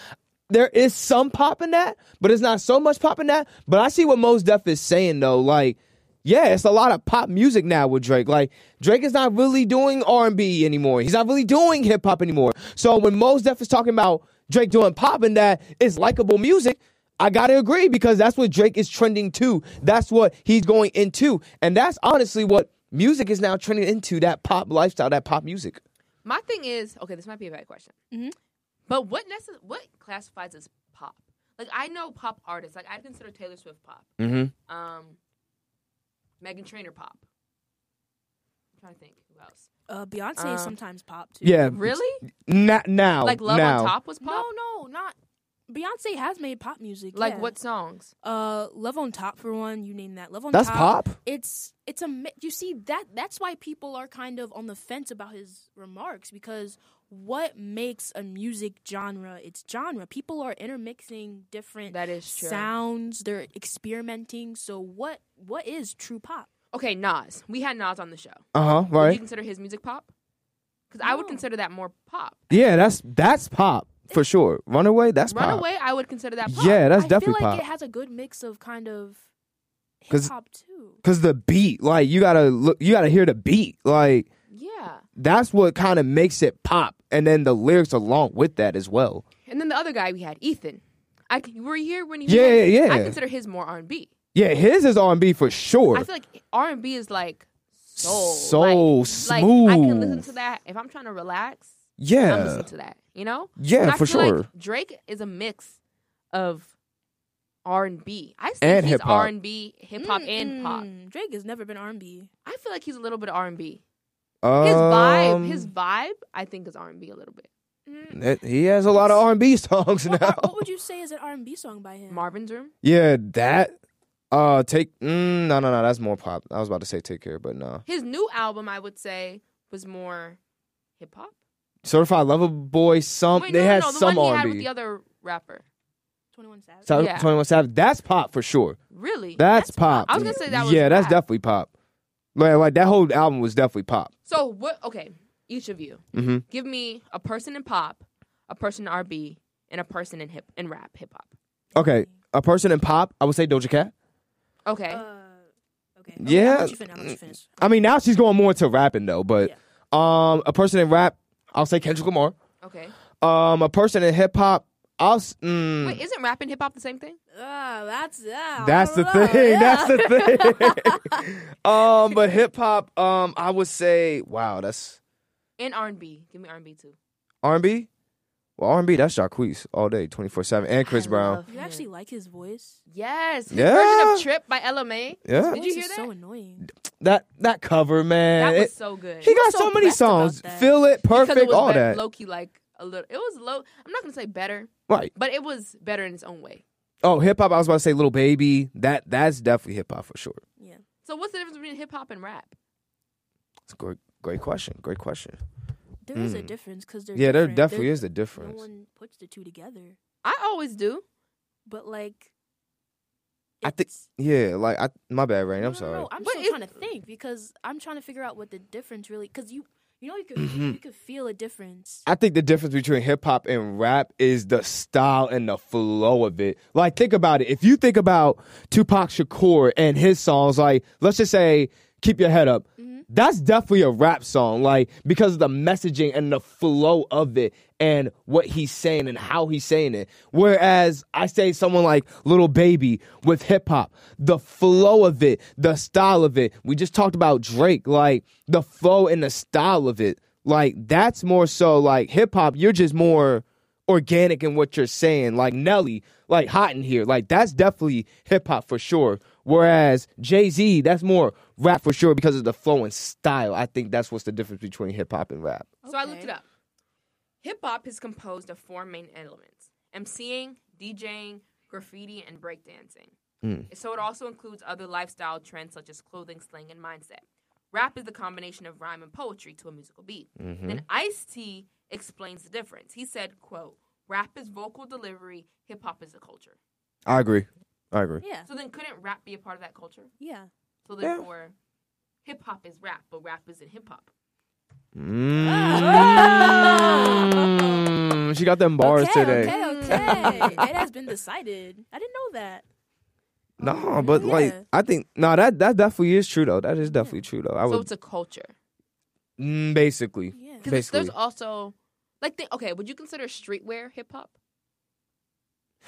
There is some pop in that, but it's not so much pop in that. But I see what Mos Def is saying though. Like, yeah, it's a lot of pop music now with Drake. Like Drake is not really doing R and B anymore. He's not really doing hip hop anymore. So when Mos Def is talking about Drake doing pop and that it's likable music, I gotta agree because that's what Drake is trending to. That's what he's going into, and that's honestly what music is now trending into. That pop lifestyle, that pop music. My thing is, okay, this might be a bad question, Mhm. but what necess- what classifies as pop? Like I know pop artists, like I consider Taylor Swift pop, Mm-hmm. um, Meghan Trainor pop. I'm trying to think who else. Uh, Beyonce Um, is sometimes pop too. Yeah, Really? Not now, Like Love now. on Top was pop. No, no, not. Beyonce has made pop music. Like yeah. what songs? Uh, Love on Top for one. You name that. Love on That's Top. That's pop. It's it's a mi- you see that that's why people are kind of on the fence about his remarks because what makes a music genre its genre? People are intermixing different That is true. sounds. They're experimenting. So what what is true pop? Okay, Nas. We had Nas on the show. Uh huh. Right. Would you consider his music pop? Because I would consider that more pop. Yeah, that's that's pop for sure. Runaway, that's pop. Runaway, I would consider that pop. Yeah, that's definitely pop. I definitely feel like pop. it has a good mix of kind of hip hop too. Cause the beat, like you gotta look, you gotta hear the beat. Like Yeah. that's what kind of makes it pop, and then the lyrics along with that as well. And then the other guy we had, Ethan. I were you here when he? Yeah, had- yeah, I consider his more R and B. Yeah, his is R and B for sure. I feel like R and B is like soul, So like, Like I can listen to that if I'm trying to relax. I'm yeah, listening to that. You know? yeah, And I for feel sure. Like Drake is a mix of R and B. I And think he's hip-hop. R and B, hip hop, and pop. Drake has never been R and B. I feel like he's a little bit of R and B. Um, His vibe, his vibe, I think is R and B a little bit. it- he has a lot of R and B songs What, now. what would you say is an R and B song by him? Marvin's Room. yeah, that. Uh, take mm, no, no, no. That's more pop. I was about to say take care, but no. His new album, I would say, was more hip hop. Certified Lover Boy. Some Wait, they no, had no, no, the some one he R had and with B. the other rapper. Twenty One Savage. So, Yeah. 21 Savage. That's pop for sure. Really? That's, pop. I was gonna say that was Yeah, that's rap. definitely pop. Like, like that whole album was definitely pop. So what? Okay, each of you, hmm give me a person in pop, a person in R&B, and a person in hip in rap hip hop. Okay, a person in pop, I would say Doja Cat. Okay. Uh, okay. Yeah. I'll let you finish. I'll let you finish. I mean, now she's going more into rapping though. But um, a person in rap, I'll say Kendrick Lamar. okay. Um, a person in hip hop, I'll. s- Mm, Wait, isn't rap and hip hop the same thing? Ah, that's yeah. that's the thing. That's the thing. um, but hip hop, um, I would say, wow, that's And R&B. Give me R&B too. R and B. Well, R and B, that's Jacquees all day, twenty four seven, and Chris I Brown. You him. actually like his voice? Yes. His Yeah. version of Trip by Ella Mai. Yeah, Did you hear that? So annoying. that that cover, man. That was it- so good. he got so so many songs. that. Feel it, Because perfect, it was all ve- that. Low key like a little. It was low. I'm not gonna say better, Right. but it was better in its own way. Oh, hip hop. I was about to say Lil Baby. That that's definitely hip hop for sure. Yeah. So what's the difference between hip hop and rap? It's a great, great question. Great question. There is a Mm. difference because they're Yeah, there different. definitely They're- is the No difference. one puts the two together, I always do. but like. I think- it's- Yeah, like I. My bad, Rain. No, I'm no, sorry. No, I'm But still if- trying to think because I'm trying to figure out what the difference really. Because you, you know, you could Mhm. you could feel a difference. I think the difference between hip hop and rap is the style and the flow of it. Like, think about it. If you think about Tupac Shakur and his songs, like, let's just say, Keep Your Head Up, that's definitely a rap song, like, because of the messaging and the flow of it and what he's saying and how he's saying it. Whereas I say someone like Lil Baby with hip hop, the flow of it, the style of it. We just talked about Drake, like, the flow and the style of it. Like that's more so like hip hop. You're just more organic in what you're saying. Like Nelly, like Hot in here. Like that's definitely hip hop for sure. Whereas Jay Z, that's more rap for sure because of the flow and style. I think that's what's the difference between hip hop and rap. So I looked it up. Hip hop is composed of four main elements: MCing, DJing, graffiti, and breakdancing. Mm. So it also includes other lifestyle trends such as clothing, slang, and mindset. Rap is the combination of rhyme and poetry to a musical beat. Mm-hmm. Then Ice T explains the difference. He said, "quote Rap is vocal delivery. Hip hop is a culture." I agree. I agree. Yeah, So then, couldn't rap be a part of that culture? yeah. So Yeah. therefore, hip hop is rap, but rap isn't hip hop. Mm. She got them bars okay, today. okay, okay. it has been decided. I didn't know that. No, but Yeah. like I think no, that that definitely is true though. That is definitely true though. I So would it's a culture. mm, basically. Yeah. Because Basically. there's also like, the, okay, would you consider streetwear hip hop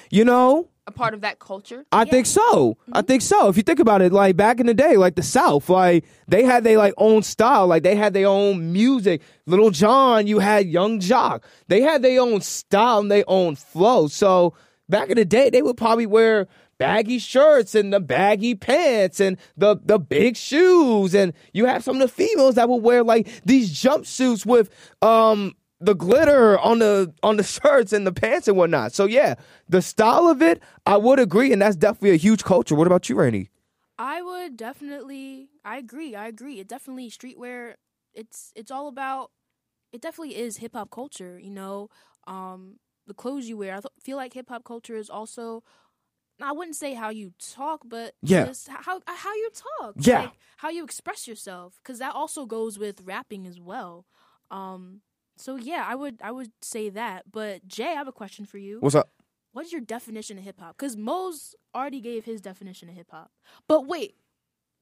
You know, a part of that culture? I Yeah. think so. I think so. If you think about it, like back in the day, like the South, like they had their like own style, like they had their own music. Lil Jon, you had Young Joc. They had their own style and their own flow. So back in the day, they would probably wear baggy shirts and the baggy pants and the the big shoes. And you have some of the females that would wear like these jumpsuits with um the glitter on the on the shirts and the pants and whatnot. So yeah, the style of it, I would agree, and that's definitely a huge culture. What about you, Rainey? I would definitely. I agree. I agree. It definitely streetwear. It's it's all about. It definitely is hip hop culture. You know, um, the clothes you wear. I th- feel like hip hop culture is also. I wouldn't say how you talk, but Yeah. just how how you talk. Yeah. like how you express yourself, because that also goes with rapping as well. Um, so yeah, I would I would say that. But Jay, I have a question for you. What's up? What's your definition of hip hop? Because Mos already gave his definition of hip hop. But wait,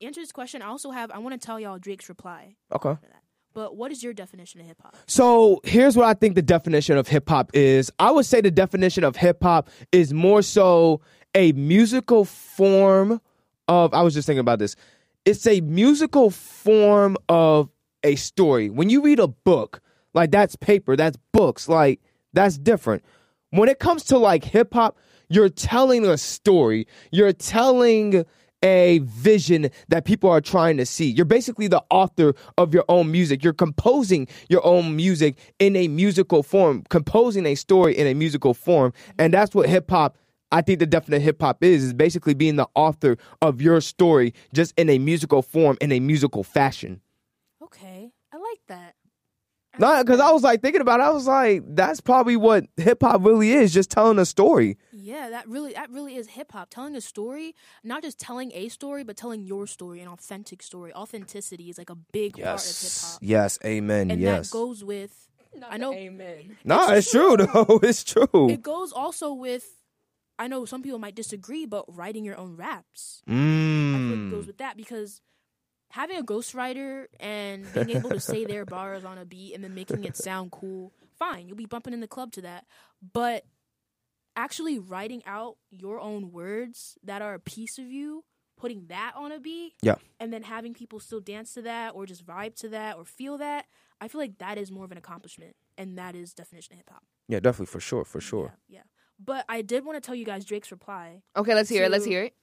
answer this question. I also have. I want to tell y'all Drake's reply. Okay. But what is your definition of hip hop? So here's what I think the definition of hip hop is. I would say the definition of hip hop is more so a musical form of. I was just thinking about this. It's a musical form of a story. When you read a book, like that's paper, that's books, like that's different. When it comes to like hip hop, you're telling a story. You're telling a vision that people are trying to see. You're basically the author of your own music. You're composing your own music in a musical form, composing a story in a musical form. And that's what hip hop I think the definition of hip hop is is basically being the author of your story just in a musical form in a musical fashion. Okay, I like that. I No, like because. I was like thinking about it, I was like, that's probably what hip hop really is, just telling a story. Yeah, that really that really is hip hop. Telling a story, not just telling a story, but telling your story, an authentic story. Authenticity is like a big part of hip hop. Yes, amen. And yes. that goes with I know- Amen. no, it's, true though. It's true. it goes also with I know some people might disagree, but writing your own raps. I feel like it goes Mm. with that because having a ghostwriter and being able to say their bars on a beat and then making it sound cool, fine, you'll be bumping in the club to that. But actually writing out your own words that are a piece of you, putting that on a beat, Yeah. and then having people still dance to that or just vibe to that or feel that, I feel like that is more of an accomplishment, and that is definition of hip hop. Yeah, definitely for sure, for sure. Yeah, yeah. But I did want to tell you guys Drake's reply. Okay, let's hear it. Let's hear it.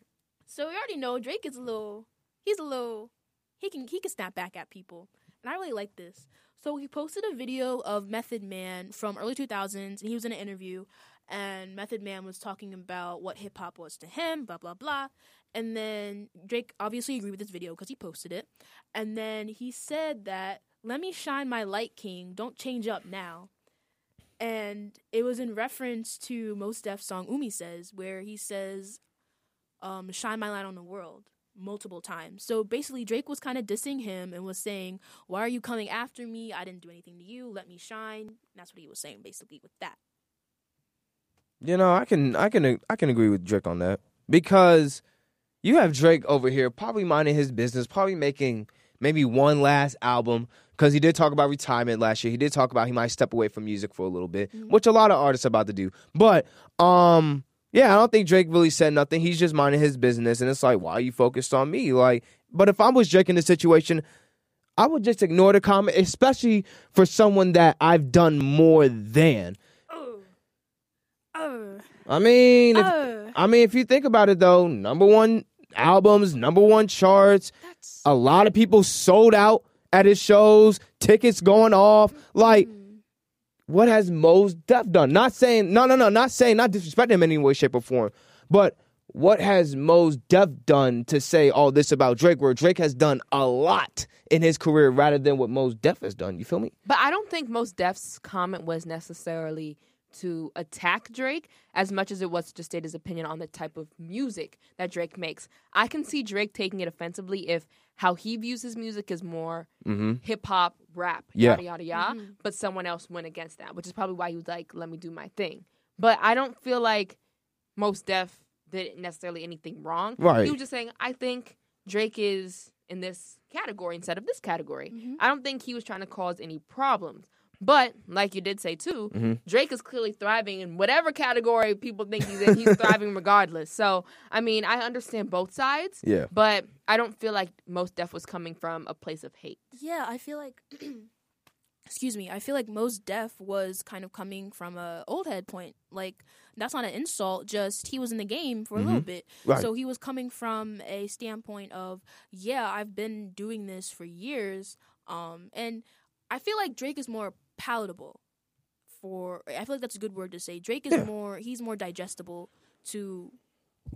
So we already know Drake is a little he's a little he can he can snap back at people. And I really like this. So he posted a video of Method Man from early 2000s, and he was in an interview, and Method Man was talking about what hip hop was to him, blah blah blah. And then Drake obviously agreed with this video because he posted it, and then he said that "Let me shine my light, King. Don't change up now." And it was in reference to Mos Def's song "Umi Says," where he says, um, "Shine my light on the world." Multiple times. So basically, Drake was kind of dissing him and was saying, Why are you coming after me? I didn't do anything to you. Let me shine. And that's what he was saying basically with that. You know, I can I can I can agree with Drake on that because you have Drake over here probably minding his business, probably making maybe one last album because he did talk about retirement last year. He did talk about he might step away from music for a little bit, mm-hmm. which a lot of artists are about to do. But um yeah, I don't think Drake really said nothing. He's just minding his business and it's like, why are you focused on me? Like, but if I was Drake in the situation, I would just ignore the comment, especially for someone that I've done more than. I mean, if, uh. I mean, if you think about it, though, number one albums, number one charts. That's... A lot of people sold out at his shows, tickets going off. Like, mm. What has Mos Def done? Not saying, no, no, no, not saying, not disrespecting him in any way, shape, or form, but what has Mos Def done to say all this about Drake, where Drake has done a lot in his career rather than what Mos Def has done? You feel me? But I don't think Mos Def's comment was necessarily to attack Drake as much as it was to state his opinion on the type of music that Drake makes. I can see Drake taking it offensively if how he views his music is more mm-hmm. hip hop, rap, yeah. yada yada yada. Mm-hmm. But someone else went against that, which is probably why he was like, "Let me do my thing." But I don't feel like Mos Def did necessarily anything wrong. Right. He was just saying, "I think Drake is in this category instead of this category." Mm-hmm. I don't think he was trying to cause any problems. But like you did say too, mm-hmm. Drake is clearly thriving in whatever category people think he's in. He's thriving regardless. So I mean, I understand both sides. Yeah. But I don't feel like Mos Def was coming from a place of hate. Yeah, I feel like. excuse me. I feel like Mos Def was kind of coming from a old head point. Like that's not an insult. Just he was in the game for mm-hmm. a little mm-hmm. bit, right. so he was coming from a standpoint of, yeah, I've been doing this for years. Um, and I feel like Drake is more palatable for I feel like that's a good word to say. Drake is yeah. more he's more digestible to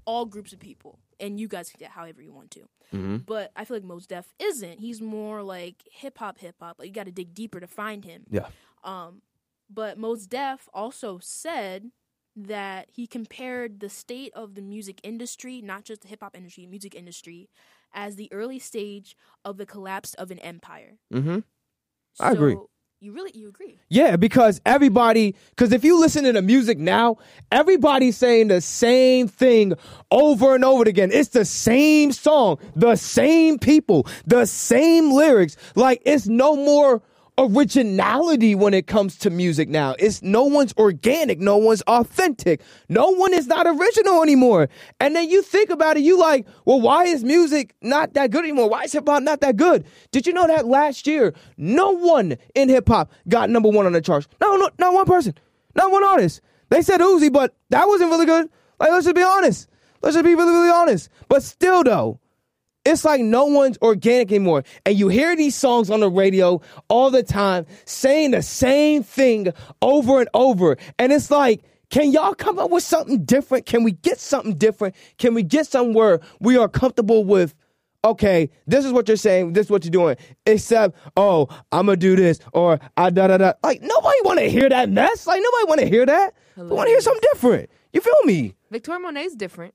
all groups of people, and you guys can get however you want to. Mm-hmm. But I feel like Mos Def isn't. He's more like hip hop, hip hop. Like you got to dig deeper to find him. Yeah. Um, but Mos Def also said that he compared the state of the music industry, not just the hip hop industry, music industry, as the early stage of the collapse of an empire. Mm-hmm. I so, agree. You really you agree? Yeah, because everybody because if you listen to the music now, everybody's saying the same thing over and over again. It's the same song, the same people, the same lyrics. Like it's no more originality when it comes to music now. It's no one's organic, no one's authentic. No one is not original anymore. And then you think about it, you like, well, why is music not that good anymore? Why is hip hop not that good? Did you know that last year, no one in hip hop got number one on the charts? No, no, not one person, not one artist. They said Uzi, but that wasn't really good. Like, let's just be honest. Let's just be really, really honest. But still, though, it's like no one's organic anymore. And you hear these songs on the radio all the time saying the same thing over and over. And it's like, can y'all come up with something different? Can we get something different? Can we get somewhere we are comfortable with? Okay, this is what you're saying. This is what you're doing. Except, oh, I'm gonna do this or I da da da. Like nobody want to hear that mess. Like nobody want to hear that. We want to hear something different. You feel me? Victoria Monet's different.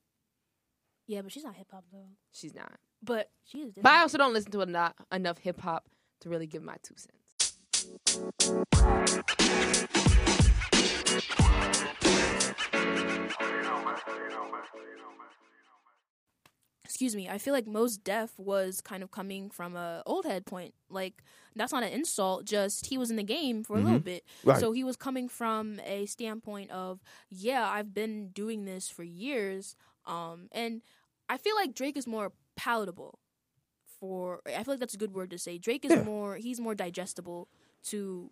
Yeah, but she's not hip hop though. She's not. But she is. But I also don't listen to enough, enough hip hop to really give my two cents. excuse me, I feel like Mos Def was kind of coming from a old head point. Like that's not an insult, just he was in the game for a mm-hmm. little bit. Right. So he was coming from a standpoint of, yeah, I've been doing this for years. Um and I feel like Drake is more palatable for I feel like that's a good word to say. Drake is yeah. more he's more digestible to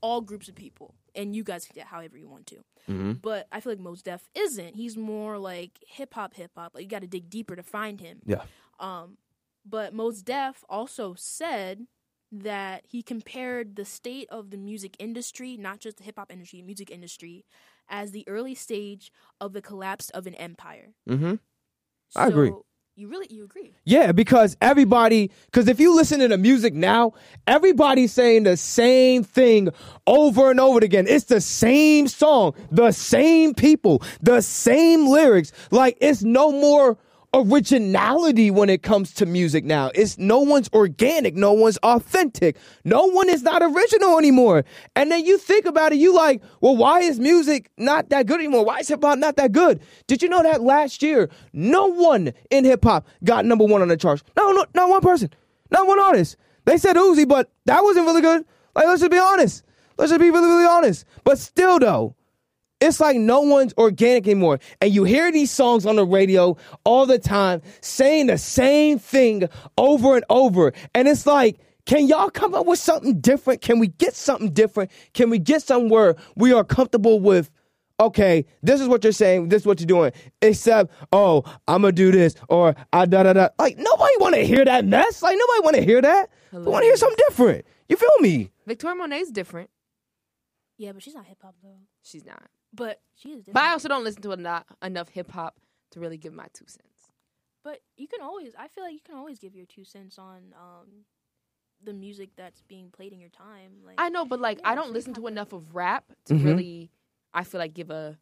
all groups of people, and you guys can get however you want to. Mm-hmm. But I feel like Mos Def isn't. He's more like hip hop, hip hop. Like you got to dig deeper to find him. Yeah. Um, but Mos Def also said that he compared the state of the music industry, not just the hip hop industry, music industry, as the early stage of the collapse of an empire. Mm-hmm. I agree. You really you agree? Yeah, because everybody, because if you listen to the music now, everybody's saying the same thing over and over again. It's the same song, the same people, the same lyrics. Like it's no more originality when it comes to music now. It's no one's organic, no one's authentic, no one is not original anymore. And then you think about it, you like, well, why is music not that good anymore? Why is hip hop not that good? Did you know that last year, no one in hip hop got number one on the charts? No, no, not one person, not one artist. They said Uzi, but that wasn't really good. Like, let's just be honest. Let's just be really, really honest. But still, though, it's like no one's organic anymore. And you hear these songs on the radio all the time saying the same thing over and over. And it's like, can y'all come up with something different? Can we get something different? Can we get somewhere we are comfortable with? Okay, this is what you're saying. This is what you're doing. Except, oh, I'm gonna do this or I da da da. Like nobody want to hear that mess. Like nobody want to hear that. We want to hear something different. You feel me? Victoria Monet's different. Yeah, but she's not hip hop though. She's not. But she is different. But I also don't listen to enough, enough hip hop to really give my two cents. But you can always I feel like you can always give your two cents on um the music that's being played in your time. Like I know, but like Yeah, I don't listen to enough of rap to Mhm. really. I feel like give a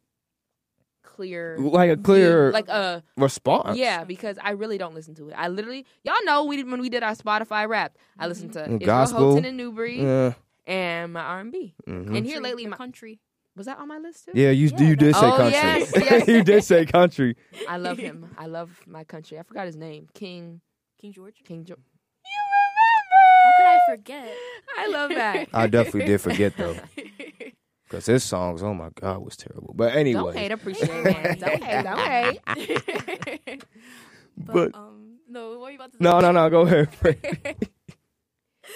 clear, Like a view, clear like a response. yeah, because I really don't listen to it. I literally, y'all know, we did, when we did our Spotify rap, I listened to Israel Gospel. Houghton and New Breed Yeah. and my R and B. Mhm. And here lately, my, country. Was that on my list too? Yeah, you Yeah, you did that- say Oh, country. yes, yes. you did say country. I love him. I love my country. I forgot his name, King King George. King George. You remember? How could I forget? I love that. I definitely did forget though, because his songs, oh my god, was terrible. But anyway, Don't hate, appreciate, man. Don't hate, don't hate. but, But- um no, what were you about to no, no, no, go ahead.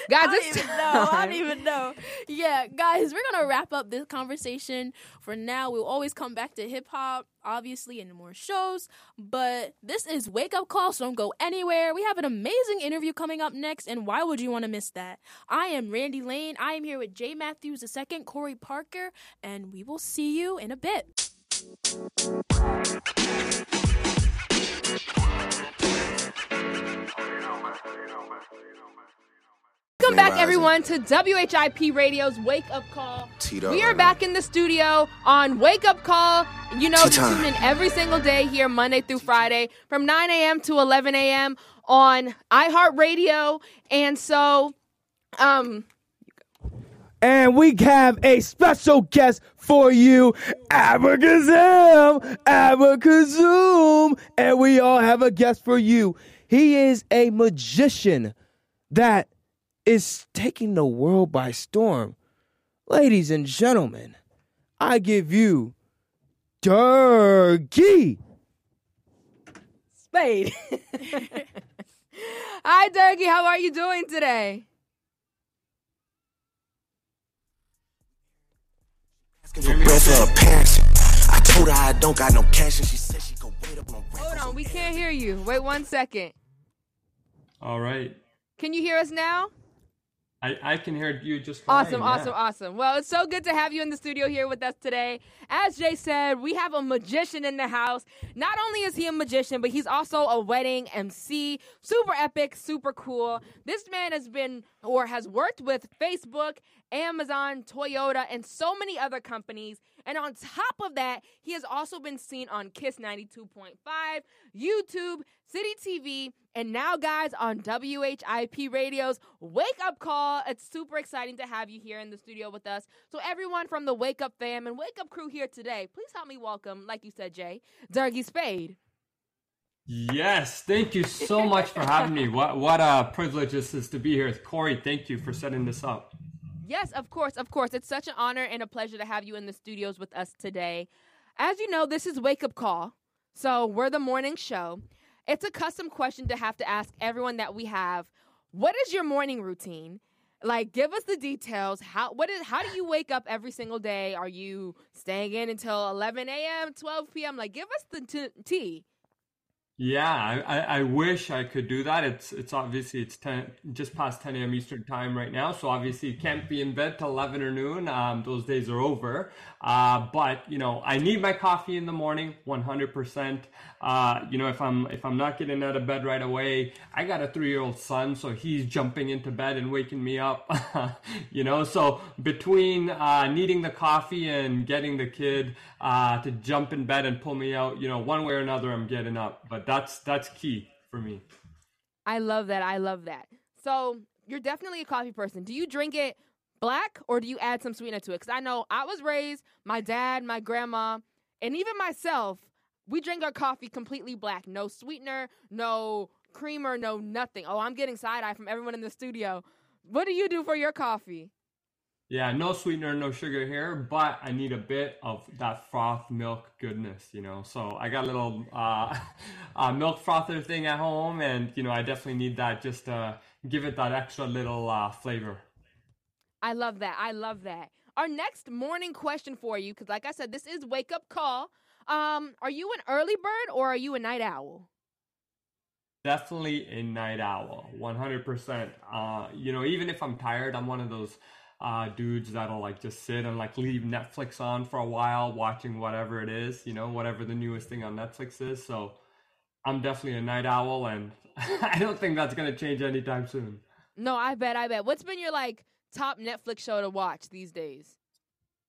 Guys, I don't even know. I don't even know. Yeah, guys, we're gonna wrap up this conversation for now. We'll always come back to hip hop, obviously, in more shows. But this is Wake Up Call, so don't go anywhere. We have an amazing interview coming up next, and why would you want to miss that? I am Randy Lane. I am here with Jay Matthews II, Corey Parker, and we will see you in a bit. Welcome back, everyone, to WHIP Radio's Wake Up Call. Teed up We are back in the studio on Wake Up Call. You know, you tune in every single day here, Monday through Friday, from 9 a.m. to 11 a.m. on iHeartRadio. And so, um, and we have a special guest for you, Abacazam, Abacazoom, and we all have a guest for you. He is a magician that is taking the world by storm. Ladies and gentlemen, I give you Durkee. Spade. Hi, Durkee. How are you doing today? For breath for her. I told her I don't got no cash, and she said she go wait up on rent. Hold on, we can't hear you. Wait one second. All right. Can you hear us now? I, I can hear you just fine. Awesome, yeah. awesome, awesome. Well, it's so good to have you in the studio here with us today. As Jay said, we have a magician in the house. Not only is he a magician, but he's also a wedding MC. Super epic, super cool. This man has been or has worked with Facebook, Amazon, Toyota, and so many other companies. And on top of that, he has also been seen on Kiss 92.5, YouTube, City TV, and now, guys, on WHIP Radio's Wake Up Call. It's super exciting to have you here in the studio with us. So, everyone from the Wake Up fam and Wake Up crew here today, please help me welcome, like you said, Jay, Durkee Spade. Yes, thank you so much for having me. What what a privilege this is to be here. Corey, thank you for setting this up. Yes, of course, of course. It's such an honor and a pleasure to have you in the studios with us today. As you know, this is Wake Up Call. So we're the morning show. It's a custom question to have to ask everyone that we have. What is your morning routine? Like, give us the details. How what is how do you wake up every single day? Are you staying in until 11 a.m., 12 p.m.? Like, give us the t- tea. Yeah, I, I, wish I could do that. It's it's obviously it's ten just past 10 a.m. Eastern time right now, so obviously you can't be in bed till 11 or noon. Um, those days are over. Uh, but you know, I need my coffee in the morning, 100%. Uh, you know, if I'm if I'm not getting out of bed right away, I got a three-year-old son, so he's jumping into bed and waking me up. you know, so between uh, needing the coffee and getting the kid uh, to jump in bed and pull me out, you know, one way or another, I'm getting up. But that's that's key for me. I love that. I love that. So you're definitely a coffee person. Do you drink it black or do you add some sweetener to it? Because I know I was raised, my dad, my grandma, and even myself, we drink our coffee completely black. No sweetener, no creamer, no nothing. Oh, I'm getting side eye from everyone in the studio. What do you do for your coffee? Yeah, no sweetener, no sugar here, but I need a bit of that froth milk goodness, you know. So I got a little uh, uh, milk frother thing at home, and you know I definitely need that just to give it that extra little uh, flavor. I love that. I love that. Our next morning question for you, because like I said, this is wake up call. Um, are you an early bird or are you a night owl? Definitely a night owl, 100%. Uh, you know, even if I'm tired, I'm one of those uh, dudes that'll like just sit and like leave Netflix on for a while, watching whatever it is, you know, whatever the newest thing on Netflix is. So I'm definitely a night owl, and I don't think that's gonna change anytime soon. No, I bet, I bet. What's been your like top Netflix show to watch these days?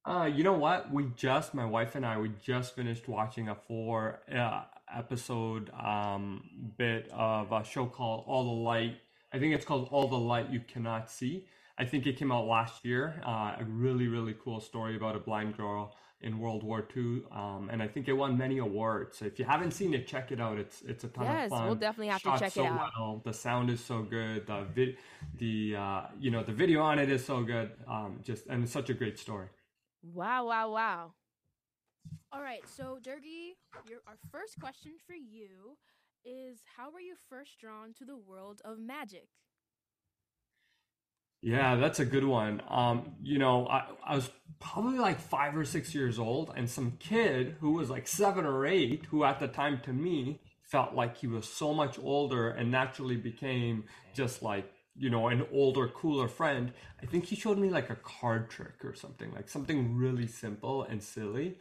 Uh, you know what? We just, my wife and I, we just finished watching a four uh, episode um, bit of a show called All the Light. I think it's called All the Light You Cannot See. I think it came out last year. Uh, a really, really cool story about a blind girl in World War II, um, and I think it won many awards. So if you haven't seen it, check it out. It's it's a ton Yes, of fun. we'll definitely have to check so it out. Well. The sound is so good. The vid, the uh, you know the video on it is so good. Um, just and it's such a great story. Wow, wow, wow. All right, so Durgi, your our first question for you is how were you first drawn to the world of magic? Yeah, that's a good one. Um, you know, I, I was probably like five or six years old, and some kid who was like seven or eight, who at the time to me felt like he was so much older and naturally became just like, you know, an older, cooler friend. I think he showed me like a card trick or something, like something really simple and silly.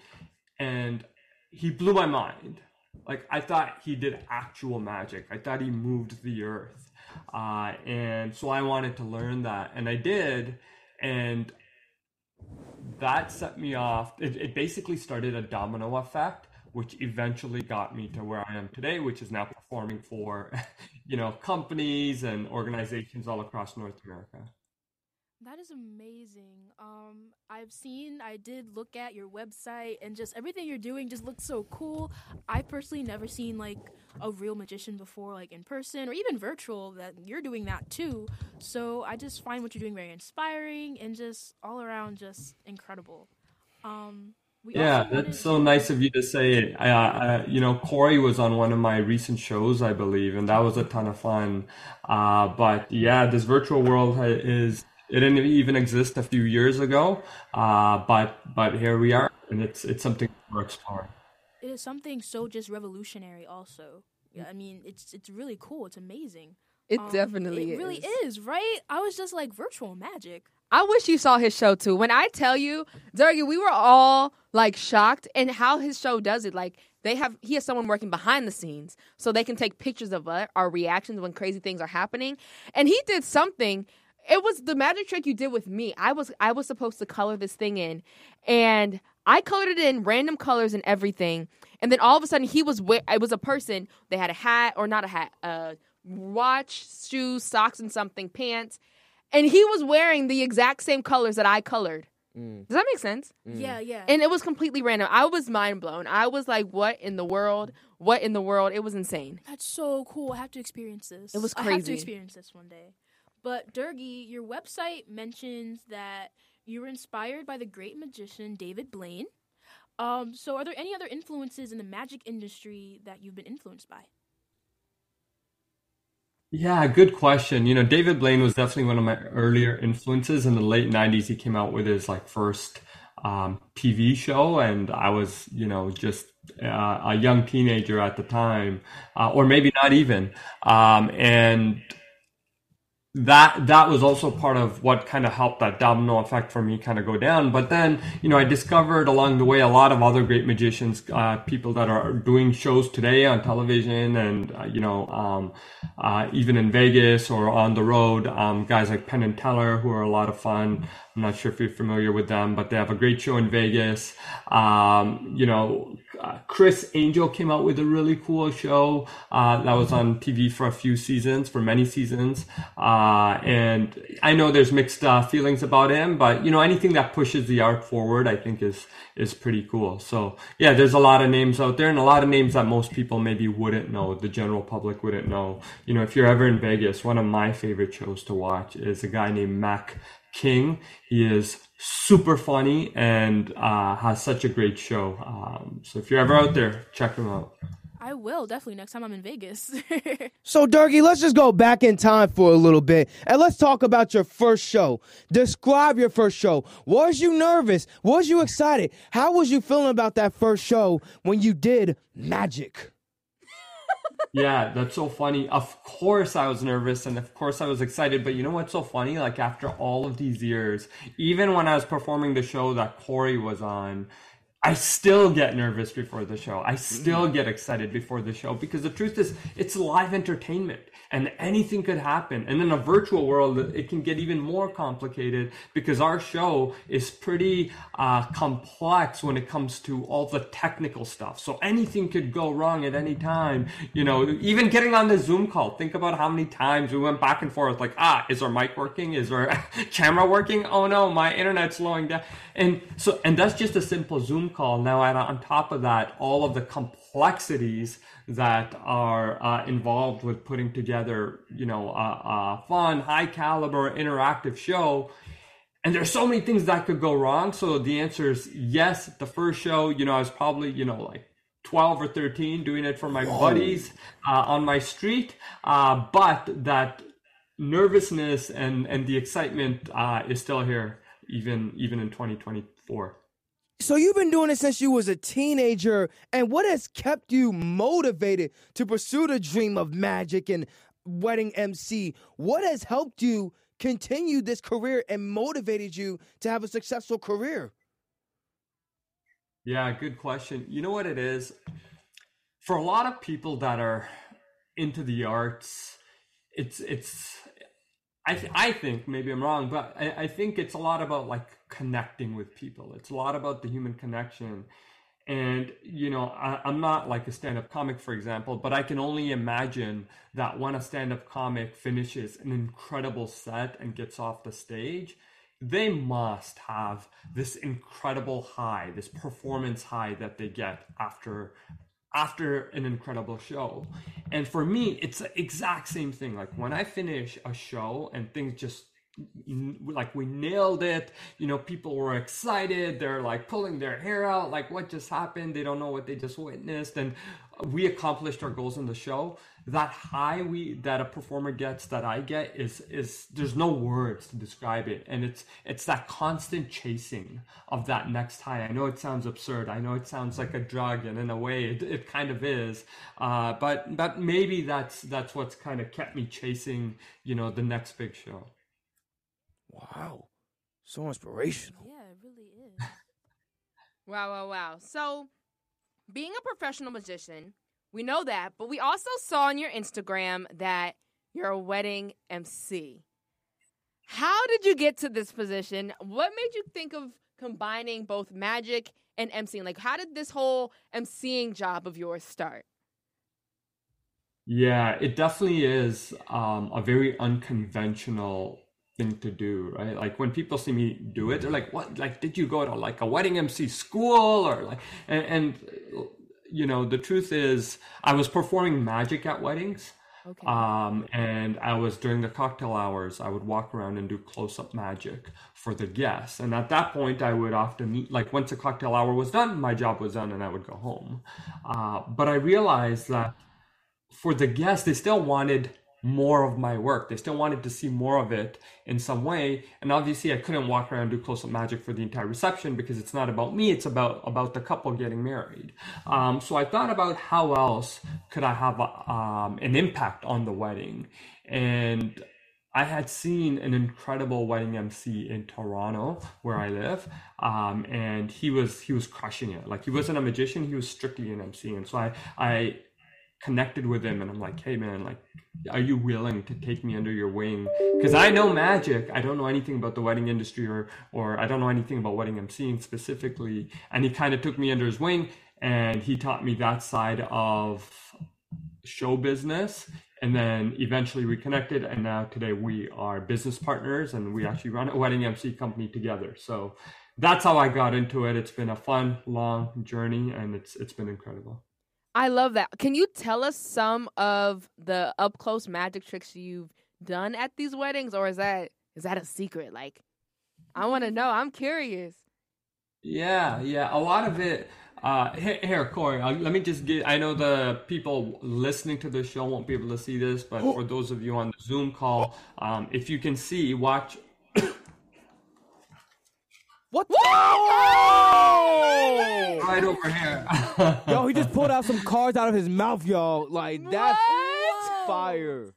And he blew my mind. Like, I thought he did actual magic, I thought he moved the earth. Uh, and so I wanted to learn that, and I did. And that set me off. It, it basically started a domino effect, which eventually got me to where I am today, which is now performing for, you know, companies and organizations all across North America. That is amazing. Um, I've seen, I did look at your website, and just everything you're doing just looks so cool. I personally never seen like a real magician before, like in person or even virtual. That you're doing that too. So I just find what you're doing very inspiring and just all around just incredible. Um, we Yeah, wanted that's so nice of you to say it. I, I, you know, Corey was on one of my recent shows, I believe, and that was a ton of fun. Uh, but yeah, this virtual world ha- is it didn't even exist a few years ago. Uh, but but here we are, and it's it's something we're exploring. it is something so just revolutionary. Also, yeah, I mean, it's it's really cool. It's amazing. It Um, definitely it really is. is, right? I was just like virtual magic. I wish you saw his show too. When I tell you, Durgi, we were all like shocked and how his show does it. Like they have, he has someone working behind the scenes so they can take pictures of our, our reactions when crazy things are happening. And he did something. It was the magic trick you did with me. I was I was supposed to color this thing in, and I colored it in random colors and everything. And then all of a sudden, he was we- it was a person. They had a hat or not a hat, uh, watch, shoes, socks, and something, pants and he was wearing the exact same colors that I colored. Does that make sense? Yeah, yeah. And it was completely random. I was mind blown. I was like, "What in the world? What in the world?" It was insane. That's so cool. I have to experience this. It was crazy. I have to experience this one day. But Durgi, your website mentions that you were inspired by the great magician David Blaine. Um, so are there any other influences in the magic industry that you've been influenced by? Yeah, good question. You know, David Blaine was definitely one of my earlier influences. In the late '90s, he came out with his like first um, TV show, and I was, you know, just uh, a young teenager at the time, uh, or maybe not even. Um, and that that was also part of what kind of helped that domino effect for me kind of go down. But then, you know, I discovered along the way a lot of other great magicians, uh, people that are doing shows today on television, and uh, you know, um, uh, even in Vegas or on the road. Um, guys like Penn and Teller, who are a lot of fun. I'm not sure if you're familiar with them, but they have a great show in Vegas. Um, you know, uh, Criss Angel came out with a really cool show uh, that was on TV for a few seasons, for many seasons. Uh, and I know there's mixed uh, feelings about him, but you know, anything that pushes the art forward, I think is is pretty cool. So yeah, there's a lot of names out there, and a lot of names that most people maybe wouldn't know, the general public wouldn't know. You know, if you're ever in Vegas, one of my favorite shows to watch is a guy named Mac King. He is super funny and uh, has such a great show. Um, so if you're ever out there, check him out. I will definitely next time I'm in Vegas. So, Durkee, let's just go back in time for a little bit and let's talk about your first show. Describe your first show. Was you nervous? Was you excited? How was you feeling about that first show when you did magic? Yeah, that's so funny. Of course, I was nervous and of course, I was excited. But you know what's so funny? Like, after all of these years, even when I was performing the show that Corey was on, I still get nervous before the show. I still mm-hmm. get excited before the show because the truth is, it's live entertainment and anything could happen. And in a virtual world, it can get even more complicated because our show is pretty uh, complex when it comes to all the technical stuff. So anything could go wrong at any time. You know, even getting on the Zoom call, think about how many times we went back and forth like, ah, is our mic working? Is our camera working? Oh no, my internet's slowing down. And so, and that's just a simple Zoom call. Now, on top of that, all of the complexities that are uh, involved with putting together, you know, a, a fun, high caliber, interactive show. And there's so many things that could go wrong. So the answer is yes. The first show, you know, I was probably, you know, like 12 or 13 doing it for my buddies uh, on my street. Uh, but that nervousness and, and the excitement uh, is still here, even even in 2024. So you've been doing it since you was a teenager, and what has kept you motivated to pursue the dream of magic and wedding MC? What has helped you continue this career and motivated you to have a successful career? Yeah, good question. You know what it is? For a lot of people that are into the arts, it's it's I th- I think maybe I'm wrong, but I, I think it's a lot about like connecting with people. It's a lot about the human connection. And, you know, I, am not like a stand up comic, for example, but I can only imagine that when a stand up comic finishes an incredible set and gets off the stage, they must have this incredible high, this performance high that they get after after an incredible show. And for me, it's the exact same thing. Like when I finish a show and things just like we nailed it. You know people were excited. They're like pulling their hair out like what just happened? They don't know what they just witnessed. And we accomplished our goals in the show. That high we that a performer gets that i get is is there's no words to describe it. And it's it's that constant chasing of that next high. I know it sounds absurd. I know it sounds like a drug and in a way it, it kind of is. Uh, but but maybe that's that's what's kind of kept me chasing you know the next big show Wow. So inspirational. yeah, it really is. Wow, wow, wow. So, being a professional magician, we know that, but we also saw on your Instagram that you're a wedding MC. How did you get to this position? What made you think of combining both magic and MCing? Like, how did this whole MCing job of yours start? Yeah, it definitely is um, a very unconventional thing to do, right? Like when people see me do it, they're like, "What? Like, did you go to like a wedding MC school or like?" And, and you know, the truth is, I was performing magic at weddings. Okay. Um, and I was during the cocktail hours, I would walk around and do close up magic for the guests. And at that point, I would often, like, once the cocktail hour was done, my job was done and I would go home. Uh, but I realized that for the guests, they still wanted more of my work. They still wanted to see more of it in some way. And obviously I couldn't walk around do close up magic for the entire reception because it's not about me, it's about about the couple getting married. Um, so I thought about how else could I have um, an impact on the wedding. And I had seen an incredible wedding MC in Toronto, where I live, um, and he was he was crushing it. Like he wasn't a magician; he was strictly an MC. And so I I connected with him, and I'm like, hey man, like, are you willing to take me under your wing? Because I know magic, I don't know anything about the wedding industry, or or I don't know anything about wedding MCing specifically. And he kind of took me under his wing, and he taught me that side of show business. And then eventually we connected and now today we are business partners and we actually run a wedding mc company together. So that's how i got into it. It's been a fun long journey and it's it's been incredible I love that. Can you tell us some of the up close magic tricks you've done at these weddings, or is that is that a secret? Like, I want to know. I'm curious. yeah yeah a lot of it uh here, here corey uh, let me just get i know the people listening to the show won't be able to see this but for those of you on the zoom call um if you can see watch What? Oh! right over here Yo, he just pulled out some cards out of his mouth, y'all. Like that's What? fire.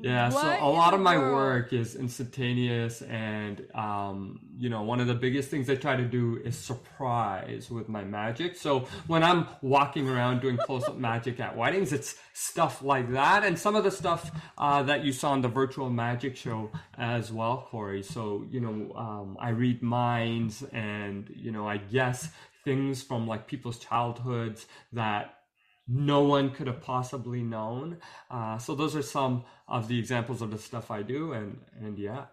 Yeah, so a lot of my work is instantaneous, and um, you know, one of the biggest things I try to do is surprise with my magic. So when I'm walking around doing close-up magic at weddings, it's stuff like that, and some of the stuff uh, that you saw in the virtual magic show as well, Corey. So you know, um, I read minds, and you know, I guess things from like people's childhoods that no one could have possibly known. Uh, so those are some of the examples of the stuff I do, and and yeah,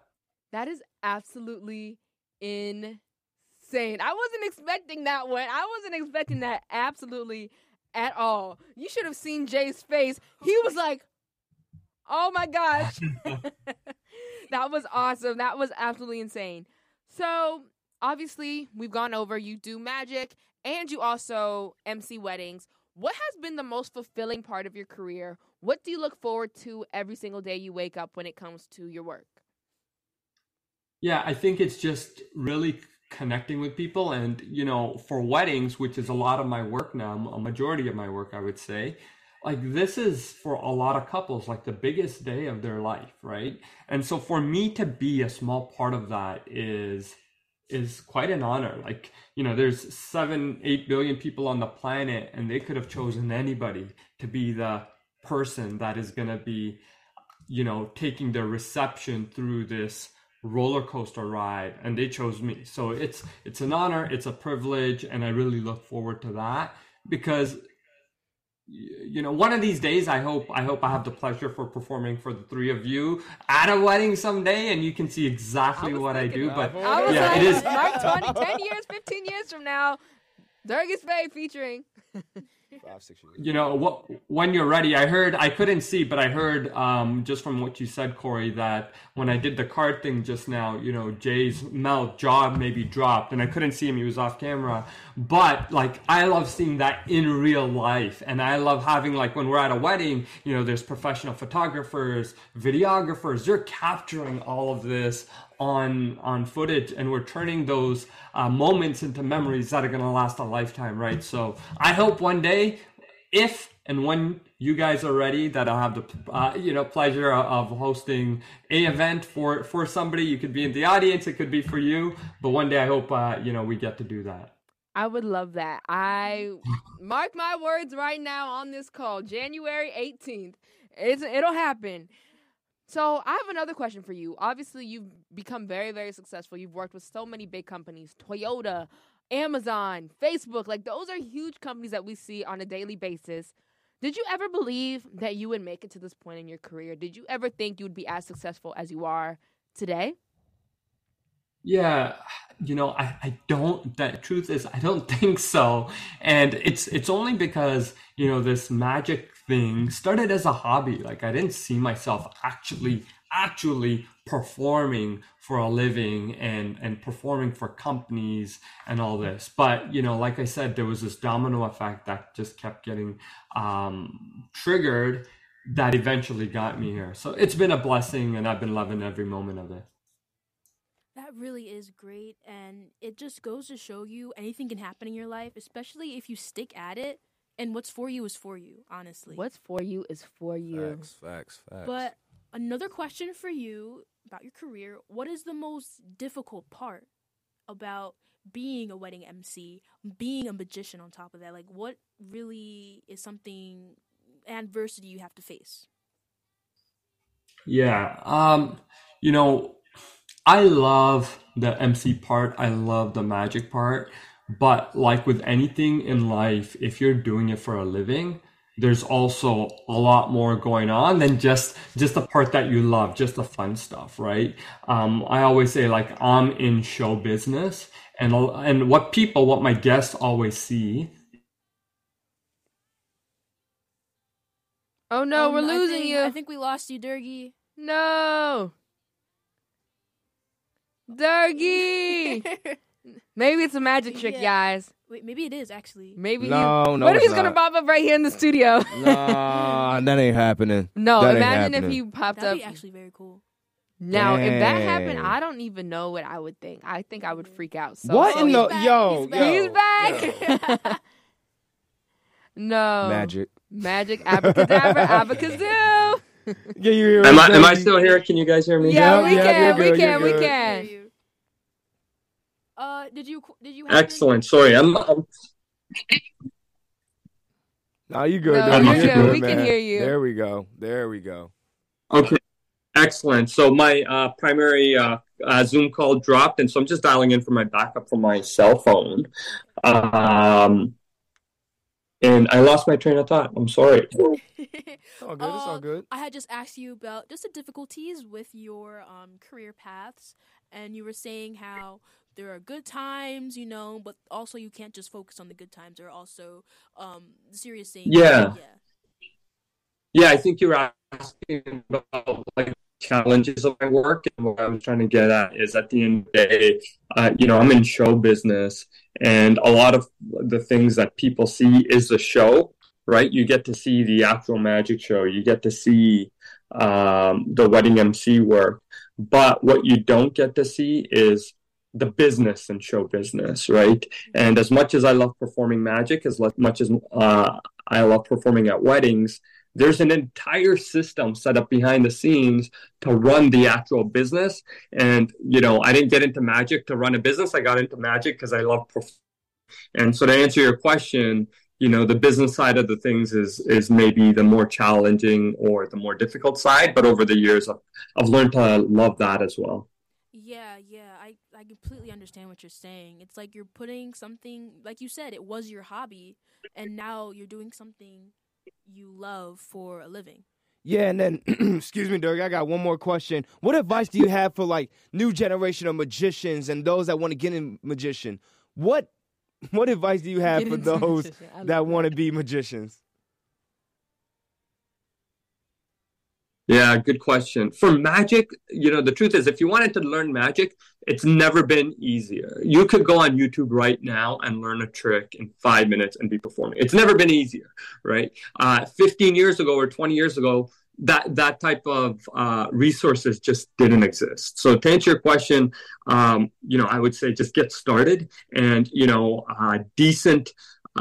That is absolutely insane. I wasn't expecting that one. I wasn't expecting that absolutely at all. You should have seen Jay's face. He was like, "Oh my gosh." that was awesome. That was absolutely insane. So, obviously, we've gone over you do magic and you also MC weddings. What has been the most fulfilling part of your career? What do you look forward to every single day you wake up when it comes to your work? yeah, I think it's just really connecting with people, and you know, for weddings, which is a lot of my work now, a majority of my work, I would say. Like this is for a lot of couples like the biggest day of their life, right? And so for me to be a small part of that is is quite an honor. Like, you know, there's seven, eight billion people on the planet, and they could have chosen anybody to be the person that is going to be, you know, taking their reception through this roller coaster ride and they chose me so it's it's an honor it's a privilege and i really look forward to that because you know one of these days i hope i hope i have the pleasure for performing for the three of you at a wedding someday and you can see exactly was what i do but I was yeah like, it is Mark 20, 10 years, 15 years from now, Durgus Bay featuring. Five, six years. you know what when you're ready i heard i couldn't see but i heard um just from what you said corey that when i did the card thing just now you know jay's mouth jaw maybe dropped and i couldn't see him he was off camera but like i love seeing that in real life and i love having like when we're at a wedding you know there's professional photographers videographers you're capturing all of this on on footage and we're turning those uh, moments into memories that are going to last a lifetime right so i hope one day if and when you guys are ready that i'll have the uh, you know pleasure of hosting a event for for somebody you could be in the audience it could be for you but one day i hope uh, you know we get to do that I would love that. I mark my words right now on this call, January 18th. It's, it'll happen. So I have another question for you. Obviously, you've become very, very successful. You've worked with so many big companies, Toyota, Amazon, Facebook. Like those are huge companies that we see on a daily basis. Did you ever believe that you would make it to this point in your career? Did you ever think you would be as successful as you are today? Yeah, you know, I, I don't, the truth is, I don't think so. And it's, it's only because, you know, this magic thing started as a hobby. Like I didn't see myself actually, actually performing for a living and, and performing for companies and all this. But, you know, like I said, there was this domino effect that just kept getting, um, triggered that eventually got me here. So it's been a blessing, and I've been loving every moment of it. That really is great, and it just goes to show you anything can happen in your life, especially if you stick at it. And what's for you is for you, honestly. What's for you is for you. Facts, facts, facts. But another question for you about your career: What is the most difficult part about being a wedding MC, being a magician on top of that? Like, what really is something adversity you have to face? Yeah. Um, you know, I love the MC part. I love the magic part. But like with anything in life, if you're doing it for a living, there's also a lot more going on than just just the part that you love, just the fun stuff, right? Um, I always say like I'm in show business, and and what people, what my guests always see Oh no, Um, we're I losing think- you. I think we lost you, Durgi. no. Durgy! Maybe it's a magic trick, Yeah. guys. Wait, maybe it is actually. Maybe No, he, no, What if it's he's gonna pop up right here in the studio? nah, that ain't happening. no, That ain't imagine if happening. he popped That'd up. be actually very cool. Now, if that happened, I don't even know what I would think. I think I would freak out. So what Oh, in the back, yo? he's back. yo, He's back. no Magic. magic, abracadabra, abacazoo. Yeah, you hear Am I am I still here? Can you guys hear me? Yeah, Yeah, we yeah, can, you're we can, you're we can. You. Uh, did you did you have Excellent. Sorry, I'm, I'm Nah, you good. No, Dougie. you're You good. We can hear you. There we go. There we go. okay. Excellent. So my uh, primary uh, uh, Zoom call dropped, and so I'm just dialing in for my backup from my cell phone. Um, and I lost my train of thought. I'm sorry. It's all good. It's all good. I had just asked you about just the difficulties with your um, career paths, and you were saying how there are good times, you know, but also you can't just focus on the good times. There are also um, serious things. Yeah. yeah. Yeah, I think you're asking about like challenges of my work, and what I was trying to get at is at the end of the day, uh, you know, I'm in show business, and a lot of the things that people see is the show, right? You get to see the actual magic show, you get to see um, the wedding MC work, but what you don't get to see is the business and show business, right? And as much as I love performing magic, as much as uh, I love performing at weddings, there's an entire system set up behind the scenes to run the actual business. And, you know, I didn't get into magic to run a business. I got into magic because I love perf- And so to answer your question, you know, the business side of the things is is maybe the more challenging or the more difficult side. But over the years, I've, I've learned to love that as well. Yeah, yeah, I, I completely understand what you're saying. It's like you're putting something, like you said, it was your hobby, and now you're doing something you love for a living. Yeah, and then excuse me, Dirk. I got one more question. What advice do you have for like new generation of magicians and those that want to get in magician? What what advice do you have Get for those magician. That want to be magicians? Yeah, good question. For magic, you know, the truth is, if you wanted to learn magic, it's never been easier. You could go on YouTube right now and learn a trick in five minutes and be performing. It's never been easier, right? Uh, 15 years ago or 20 years ago, that that type of uh, resources just didn't exist. So to answer your question, um, you know, I would say just get started, and you know, uh, decent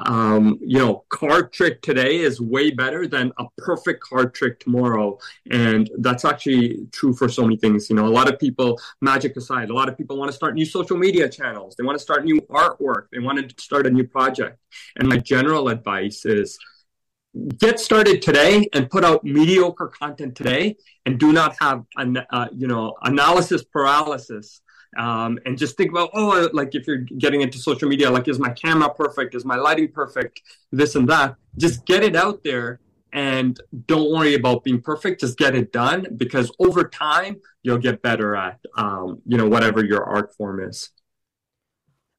um, you know, card trick today is way better than a perfect card trick tomorrow. And that's actually true for so many things. You know, a lot of people, magic aside, a lot of people want to start new social media channels. They want to start new artwork. They want to start a new project. And my general advice is get started today and put out mediocre content today and do not have, an, uh, you know, analysis paralysis um, and just think about oh like if you're getting into social media like is my camera perfect? Is my lighting perfect? This and that. Just get it out there and don't worry about being perfect. Just get it done because over time you'll get better at um, you know whatever your art form is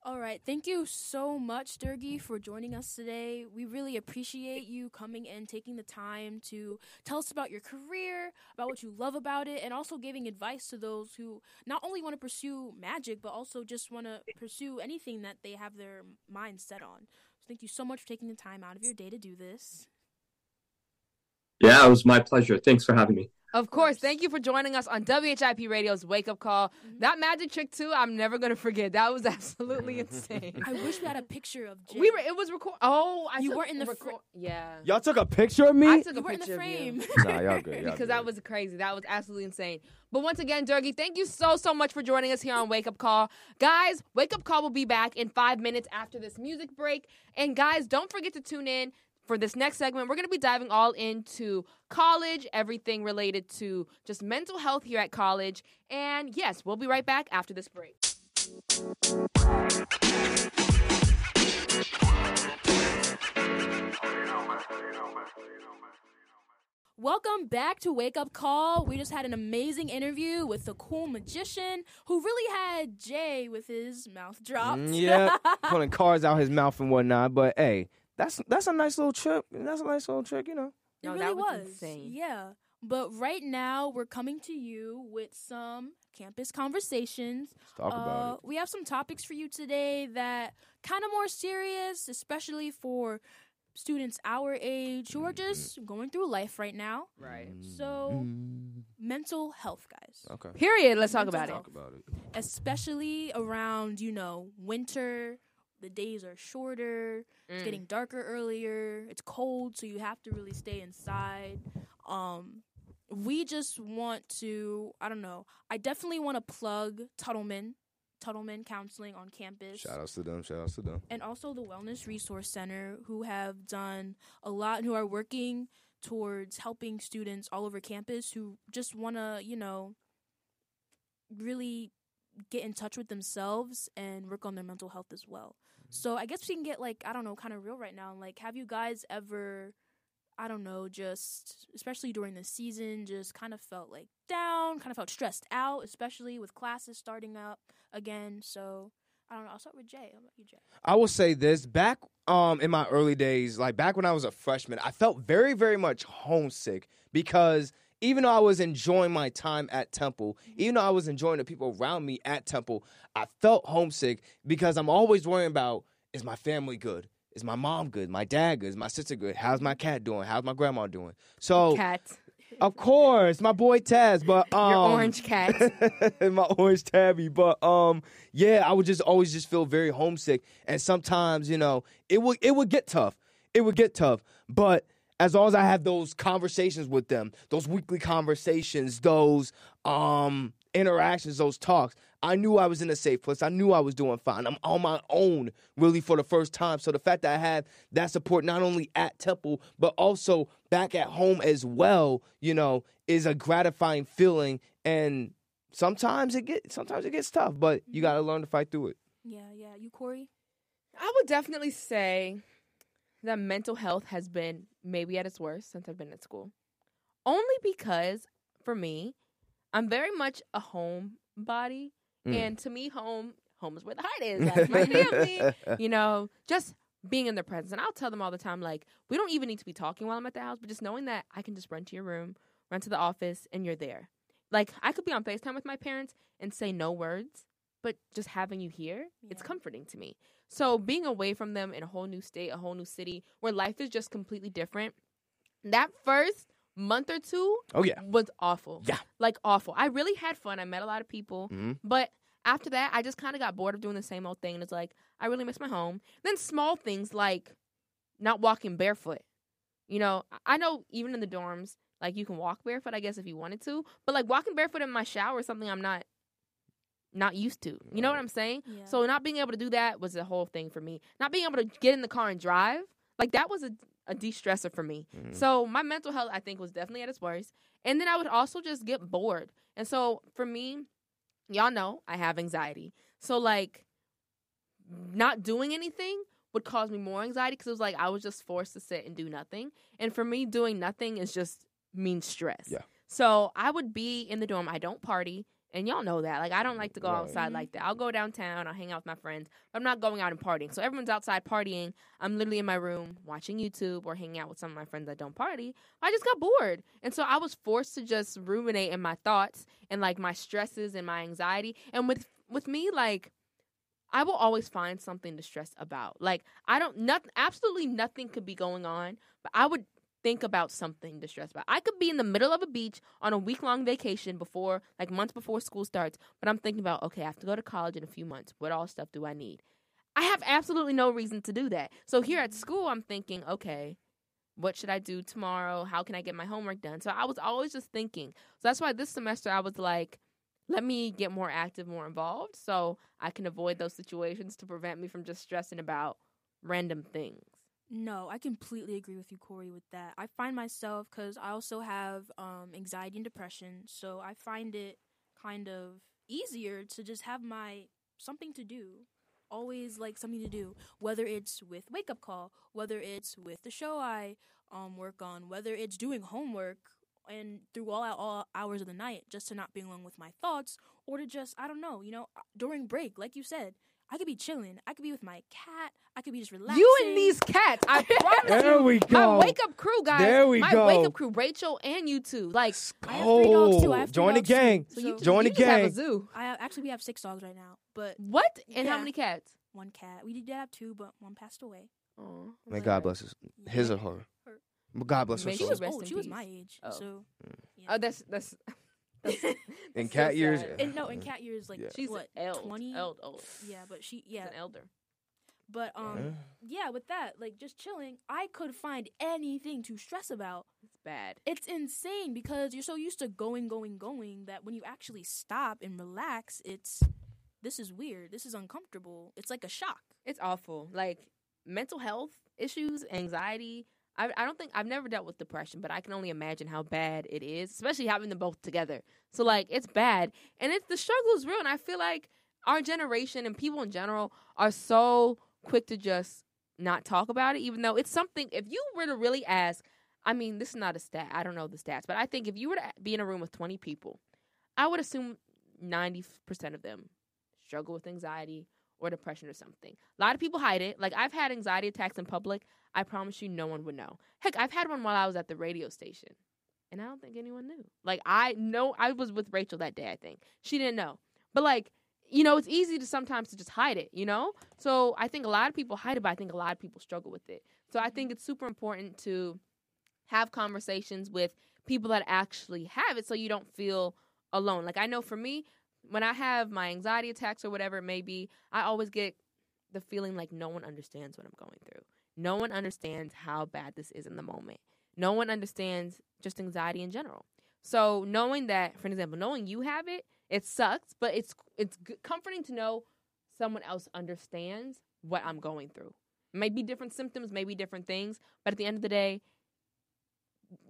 All right. Thank you so much, Durgi, for joining us today. We really appreciate you coming and taking the time to tell us about your career, about what you love about it, and also giving advice to those who not only want to pursue magic, but also just want to pursue anything that they have their mind set on. So thank you so much for taking the time out of your day to do this. Yeah, it was my pleasure. Thanks for having me. Of course. Thank you for joining us on WHIP Radio's Wake Up Call. Mm-hmm. That magic trick too, I'm never gonna forget. That was absolutely insane. I wish we had a picture of Jay. We were. It was record. Oh, I You took weren't in the reco- fr- yeah. Y'all took a picture of me? I took You a weren't in picture the of you. frame. nah, y'all good. Y'all because that was crazy. That was absolutely insane. But once again, Durgy, thank you so so much for joining us here on Wake Up Call, guys. Wake Up Call will be back in five minutes after this music break, and guys, don't forget to tune in for this next segment. We're going to be diving all into college, everything related to just mental health here at college, and yes, we'll be right back after this break. Welcome back to Wake Up Call. We just had an amazing interview with the cool magician who really had Jay with his mouth dropped. Mm, yeah, pulling cards out his mouth and whatnot. But hey, that's that's a nice little trip. That's a nice little trick, you know. It No, really that was was. insane. Yeah. But right now, we're coming to you with some campus conversations. Let's talk about Uh, We have some topics for you today that kind of more serious, especially for students our age who are Mm-hmm. just going through life right now. Right. So, Mm, mental health, guys, okay. Period. Let's talk Mental about it. Talk about it. especially around you know winter. The days are shorter. It's Mm. getting darker earlier. It's cold, so you have to really stay inside. Um, we just want to. I don't know. I definitely want to plug Tuttleman, Tuttleman Counseling on campus, Shout outs to them. Shout outs to them. and also the Wellness Resource Center, who have done a lot, and who are working towards helping students all over campus who just want to, you know, really get in touch with themselves and work on their mental health as well. So I guess we can get like I don't know, kind of real right now. Like, have you guys ever, I don't know, just especially during the season, just kind of felt like down, kind of felt stressed out, especially with classes starting up again. So I don't know. I'll start with Jay. How about you, Jay? I will say this back um in my early days, like back when I was a freshman, I felt very, very much homesick because even though I was enjoying my time at Temple, even though I was enjoying the people around me at Temple, I felt homesick because I'm always worrying about is my family good? Is my mom good? My dad good? Is my sister good? How's my cat doing? How's my grandma doing? So Cat. of course, my boy Taz, but um Your orange cat. my orange tabby. But um, yeah, I would just always just feel very homesick, and sometimes you know it would it would get tough. It would get tough, but as long as I have those conversations with them, those weekly conversations, those um interactions, those talks, I knew I was in a safe place. I knew I was doing fine. I'm on my own really for the first time. So the fact that I have that support not only at Temple but also back at home as well, you know, is a gratifying feeling and sometimes it get sometimes it gets tough, but you got to learn to fight through it. Yeah, yeah. You, Corey? I would definitely say that mental health has been maybe at its worst since I've been at school. Only because for me, I'm very much a homebody. Mm. And to me, home home is where the heart is. That's my family. You know, just being in their presence. And I'll tell them all the time, like, we don't even need to be talking while I'm at the house, but just knowing that I can just run to your room, run to the office, and you're there. Like, I could be on FaceTime with my parents and say no words, but just having you here, it's comforting to me. So being away from them in a whole new state, a whole new city, where life is just completely different, that first month or two Oh yeah. was awful. Yeah. Like awful. I really had fun. I met a lot of people. Mhm. But after that, I just kind of got bored of doing the same old thing. And it's like, I really miss my home. Then small things like not walking barefoot. You know, I- I know even in the dorms, like you can walk barefoot, I guess, if you wanted to. But like walking barefoot in my shower is something I'm not not used to. You know what I'm saying? Yeah. So not being able to do that was a whole thing for me. Not being able to get in the car and drive, like that was a, a de-stressor for me. Mhm. So my mental health, I think, was definitely at its worst. And then I would also just get bored. And so for me, y'all know I have anxiety. So like not doing anything would cause me more anxiety because it was like I was just forced to sit and do nothing. And for me, doing nothing is just means stress. Yeah. So I would be in the dorm. I don't party. And y'all know that. Like I don't like to go Right. outside like that. I'll go downtown, I'll hang out with my friends. But I'm not going out and partying. So everyone's outside partying. I'm literally in my room watching YouTube or hanging out with some of my friends that don't party. I just got bored. And so I was forced to just ruminate in my thoughts and like my stresses and my anxiety. And with with me, like I will always find something to stress about. Like I don't nothing absolutely nothing could be going on, but I would think about something to stress about. I could be in the middle of a beach on a week long vacation before, like months before school starts, but I'm thinking about, okay, I have to go to college in a few months. What all stuff do I need? I have absolutely no reason to do that. So here at school, I'm thinking, okay, what should I do tomorrow? How can I get my homework done? So I was always just thinking. So that's why this semester I was like, let me get more active, more involved so I can avoid those situations to prevent me from just stressing about random things. No, I completely agree with you, Corey, with that. I find myself, because I also have um, anxiety and depression, so I find it kind of easier to just have my something to do. Always like something to do, whether it's with Wake Up Call, whether it's with the show I um, work on, whether it's doing homework and through all, all hours of the night just to not be alone with my thoughts, or to just, I don't know, you know, during break, like you said, I could be chilling. I could be with my cat. I could be just relaxing. You and these cats, I promise There you. we My wake up crew, guys. There we my go. My wake up crew, Rachel and you two. Like, I have three dogs too. I have Join the gang. so you, So- Join you the just have a zoo. I have, actually we have six dogs right now, but What? And how many cats? one cat. We did have two, but one passed away. Oh, May God bless his, his or her. Her. But God bless her May She soul. was old. Oh, in She was my age, Oh. so mm. yeah. Oh, that's that's. That's In cat so years, and no, in cat years, like Yeah. she's what twenty? old, old. Yeah, but she She's yeah, an elder. but um yeah, with that, like just chilling, I could find anything to stress about. It's bad. It's insane because you're so used to going, going, going that when you actually stop and relax, it's this is weird. This is uncomfortable. It's like a shock. It's awful. Like mental health issues, anxiety. I, I don't think I've never dealt with depression, but I can only imagine how bad it is, especially having them both together. So like it's bad, and it's the struggle is real. And I feel like our generation and people in general are so quick to just not talk about it, even though it's something. If you were to really ask, I mean, this is not a stat. I don't know the stats, but I think if you were to be in a room with twenty people, I would assume ninety percent of them struggle with anxiety or depression or something. A lot of people hide it. Like I've had anxiety attacks in public. I promise you no one would know. Heck, I've had one while I was at the radio station. And I don't think anyone knew. Like I know I was with Rachel that day, I think. She didn't know. But like, you know, it's easy to sometimes to just hide it, you know? So I think a lot of people hide it, but I think a lot of people struggle with it. So I think it's super important to have conversations with people that actually have it so you don't feel alone. Like I know for me, when I have my anxiety attacks or whatever it may be, I always get the feeling like no one understands what I'm going through. No one understands how bad this is in the moment. No one understands just anxiety in general. So knowing that, for example, knowing you have it, it sucks, but it's it's comforting to know someone else understands what I'm going through. Maybe different symptoms, maybe different things, but at the end of the day,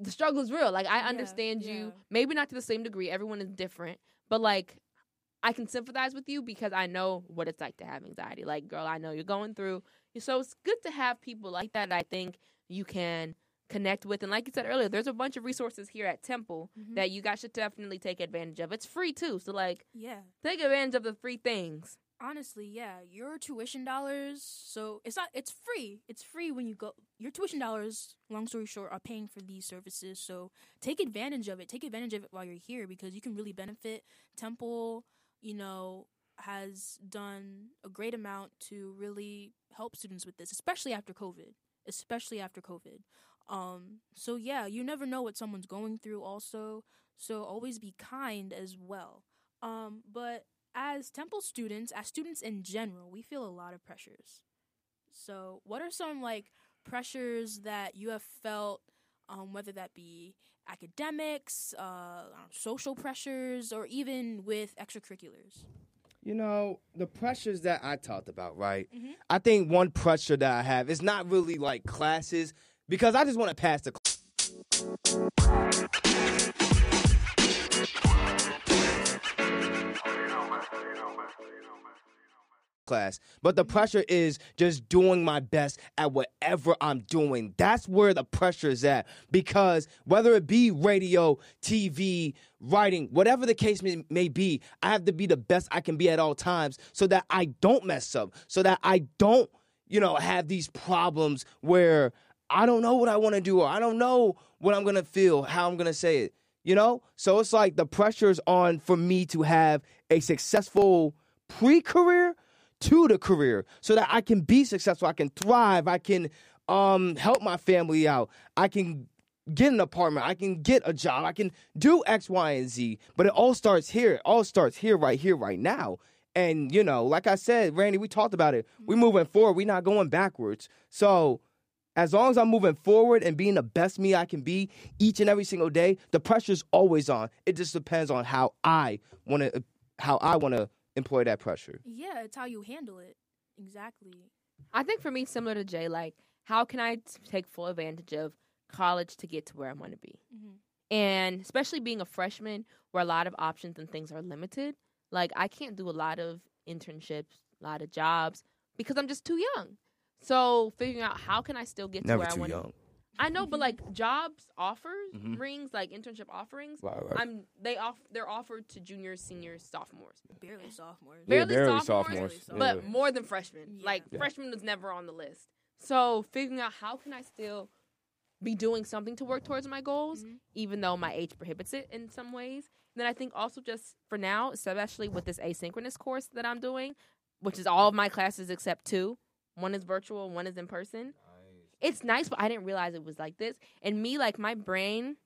the struggle is real. Like I Yeah, understand yeah. you, maybe not to the same degree. Everyone is different, but like I can sympathize with you because I know what it's like to have anxiety. Like, girl, I know you're going through. So it's good to have people like that. that I think you can connect with. And like you said earlier, there's a bunch of resources here at Temple Mhm. that you guys should definitely take advantage of. It's free too. So like, Yeah. take advantage of the free things. honestly, yeah, your tuition dollars. So it's not. It's free. It's free when you go. Your tuition dollars, long story short, are paying for these services. So take advantage of it. Take advantage of it while you're here because you can really benefit. Temple, you know, has done a great amount to really help students with this, especially after COVID. Especially after COVID. Um. So yeah, you never know what someone's going through. Also, so always be kind as well. Um. But as Temple students, as students in general, we feel a lot of pressures. So, what are some like pressures that you have felt, um, whether that be academics, uh, know, social pressures, or even with extracurriculars? You know, the pressures that I talked about, right? Mhm. I think one pressure that I have is not really like classes because I just want to pass the class. But the mm-hmm. pressure is just doing my best at whatever I'm doing. That's where the pressure is at. Because whether it be radio, TV, writing, whatever the case may, may be, I have to be the best I can be at all times so that I don't mess up, so that I don't, you know, have these problems where I don't know what I want to do or I don't know what I'm going to feel, how I'm going to say it. You know? So it's like the pressure's on for me to have a successful pre career to the career so that I can be successful, I can thrive, I can um help my family out. I can get an apartment. I can get a job. I can do X, Y, and Z. But it all starts here. It all starts here, right here, right now. And you know, like I said, Randy, we talked about it. We're moving forward. We're not going backwards. So as long as I'm moving forward and being the best me I can be each and every single day, the pressure's always on. It just depends on how I want to how I want to employ that pressure. Yeah, it's how you handle it. Exactly. I think for me, similar to Jay, like how can I t- take full advantage of college to get to where I want to be? Mhm. And especially being a freshman, where a lot of options and things are limited. Like I can't do a lot of internships, a lot of jobs because I'm just too young. So figuring out how can I still get to Never where I want to young. I know, but like jobs offers Mhm. rings, like internship offerings. Right, right. I'm they off they're offered to juniors, seniors, sophomores. Barely sophomores. Yeah, barely barely sophomores, sophomores. but Yeah. more than freshmen. Yeah. Like Yeah. freshman was never on the list. So figuring out how can I still be doing something to work towards my goals, Mhm. even though my age prohibits it in some ways. And then I think also just for now, especially with this asynchronous course that I'm doing, which is all of my classes except two. One is virtual, one is in person. It's nice, but I didn't realize it was like this. And me, like my brain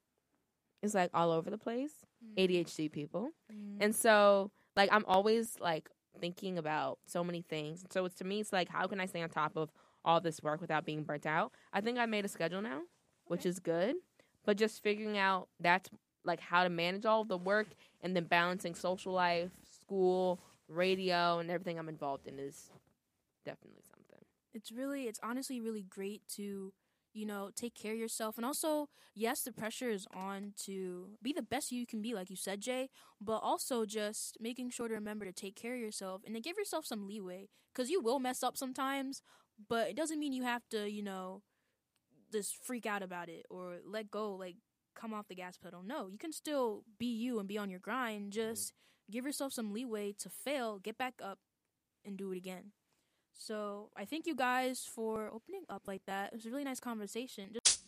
is like all over the place. Mm. ADHD people. Mm. And so like I'm always like thinking about so many things. So it's to me it's like how can I stay on top of all this work without being burnt out? I think I made a schedule now, which is good. But just figuring out that's like how to manage all of the work and then balancing social life, school, radio and everything I'm involved in is definitely. It's really it's honestly really great to you know take care of yourself. And also yes the pressure is on to be the best you can be like you said jay but also just making sure to remember to take care of yourself and to give yourself some leeway because you will mess up sometimes but it doesn't mean you have to you know just freak out about it or let go like come off the gas pedal. No you can still be you and be on your grind. Mm-hmm. Just give yourself some leeway to fail get back up and do it again so I thank you guys for opening up like that. It was a really nice conversation. Just-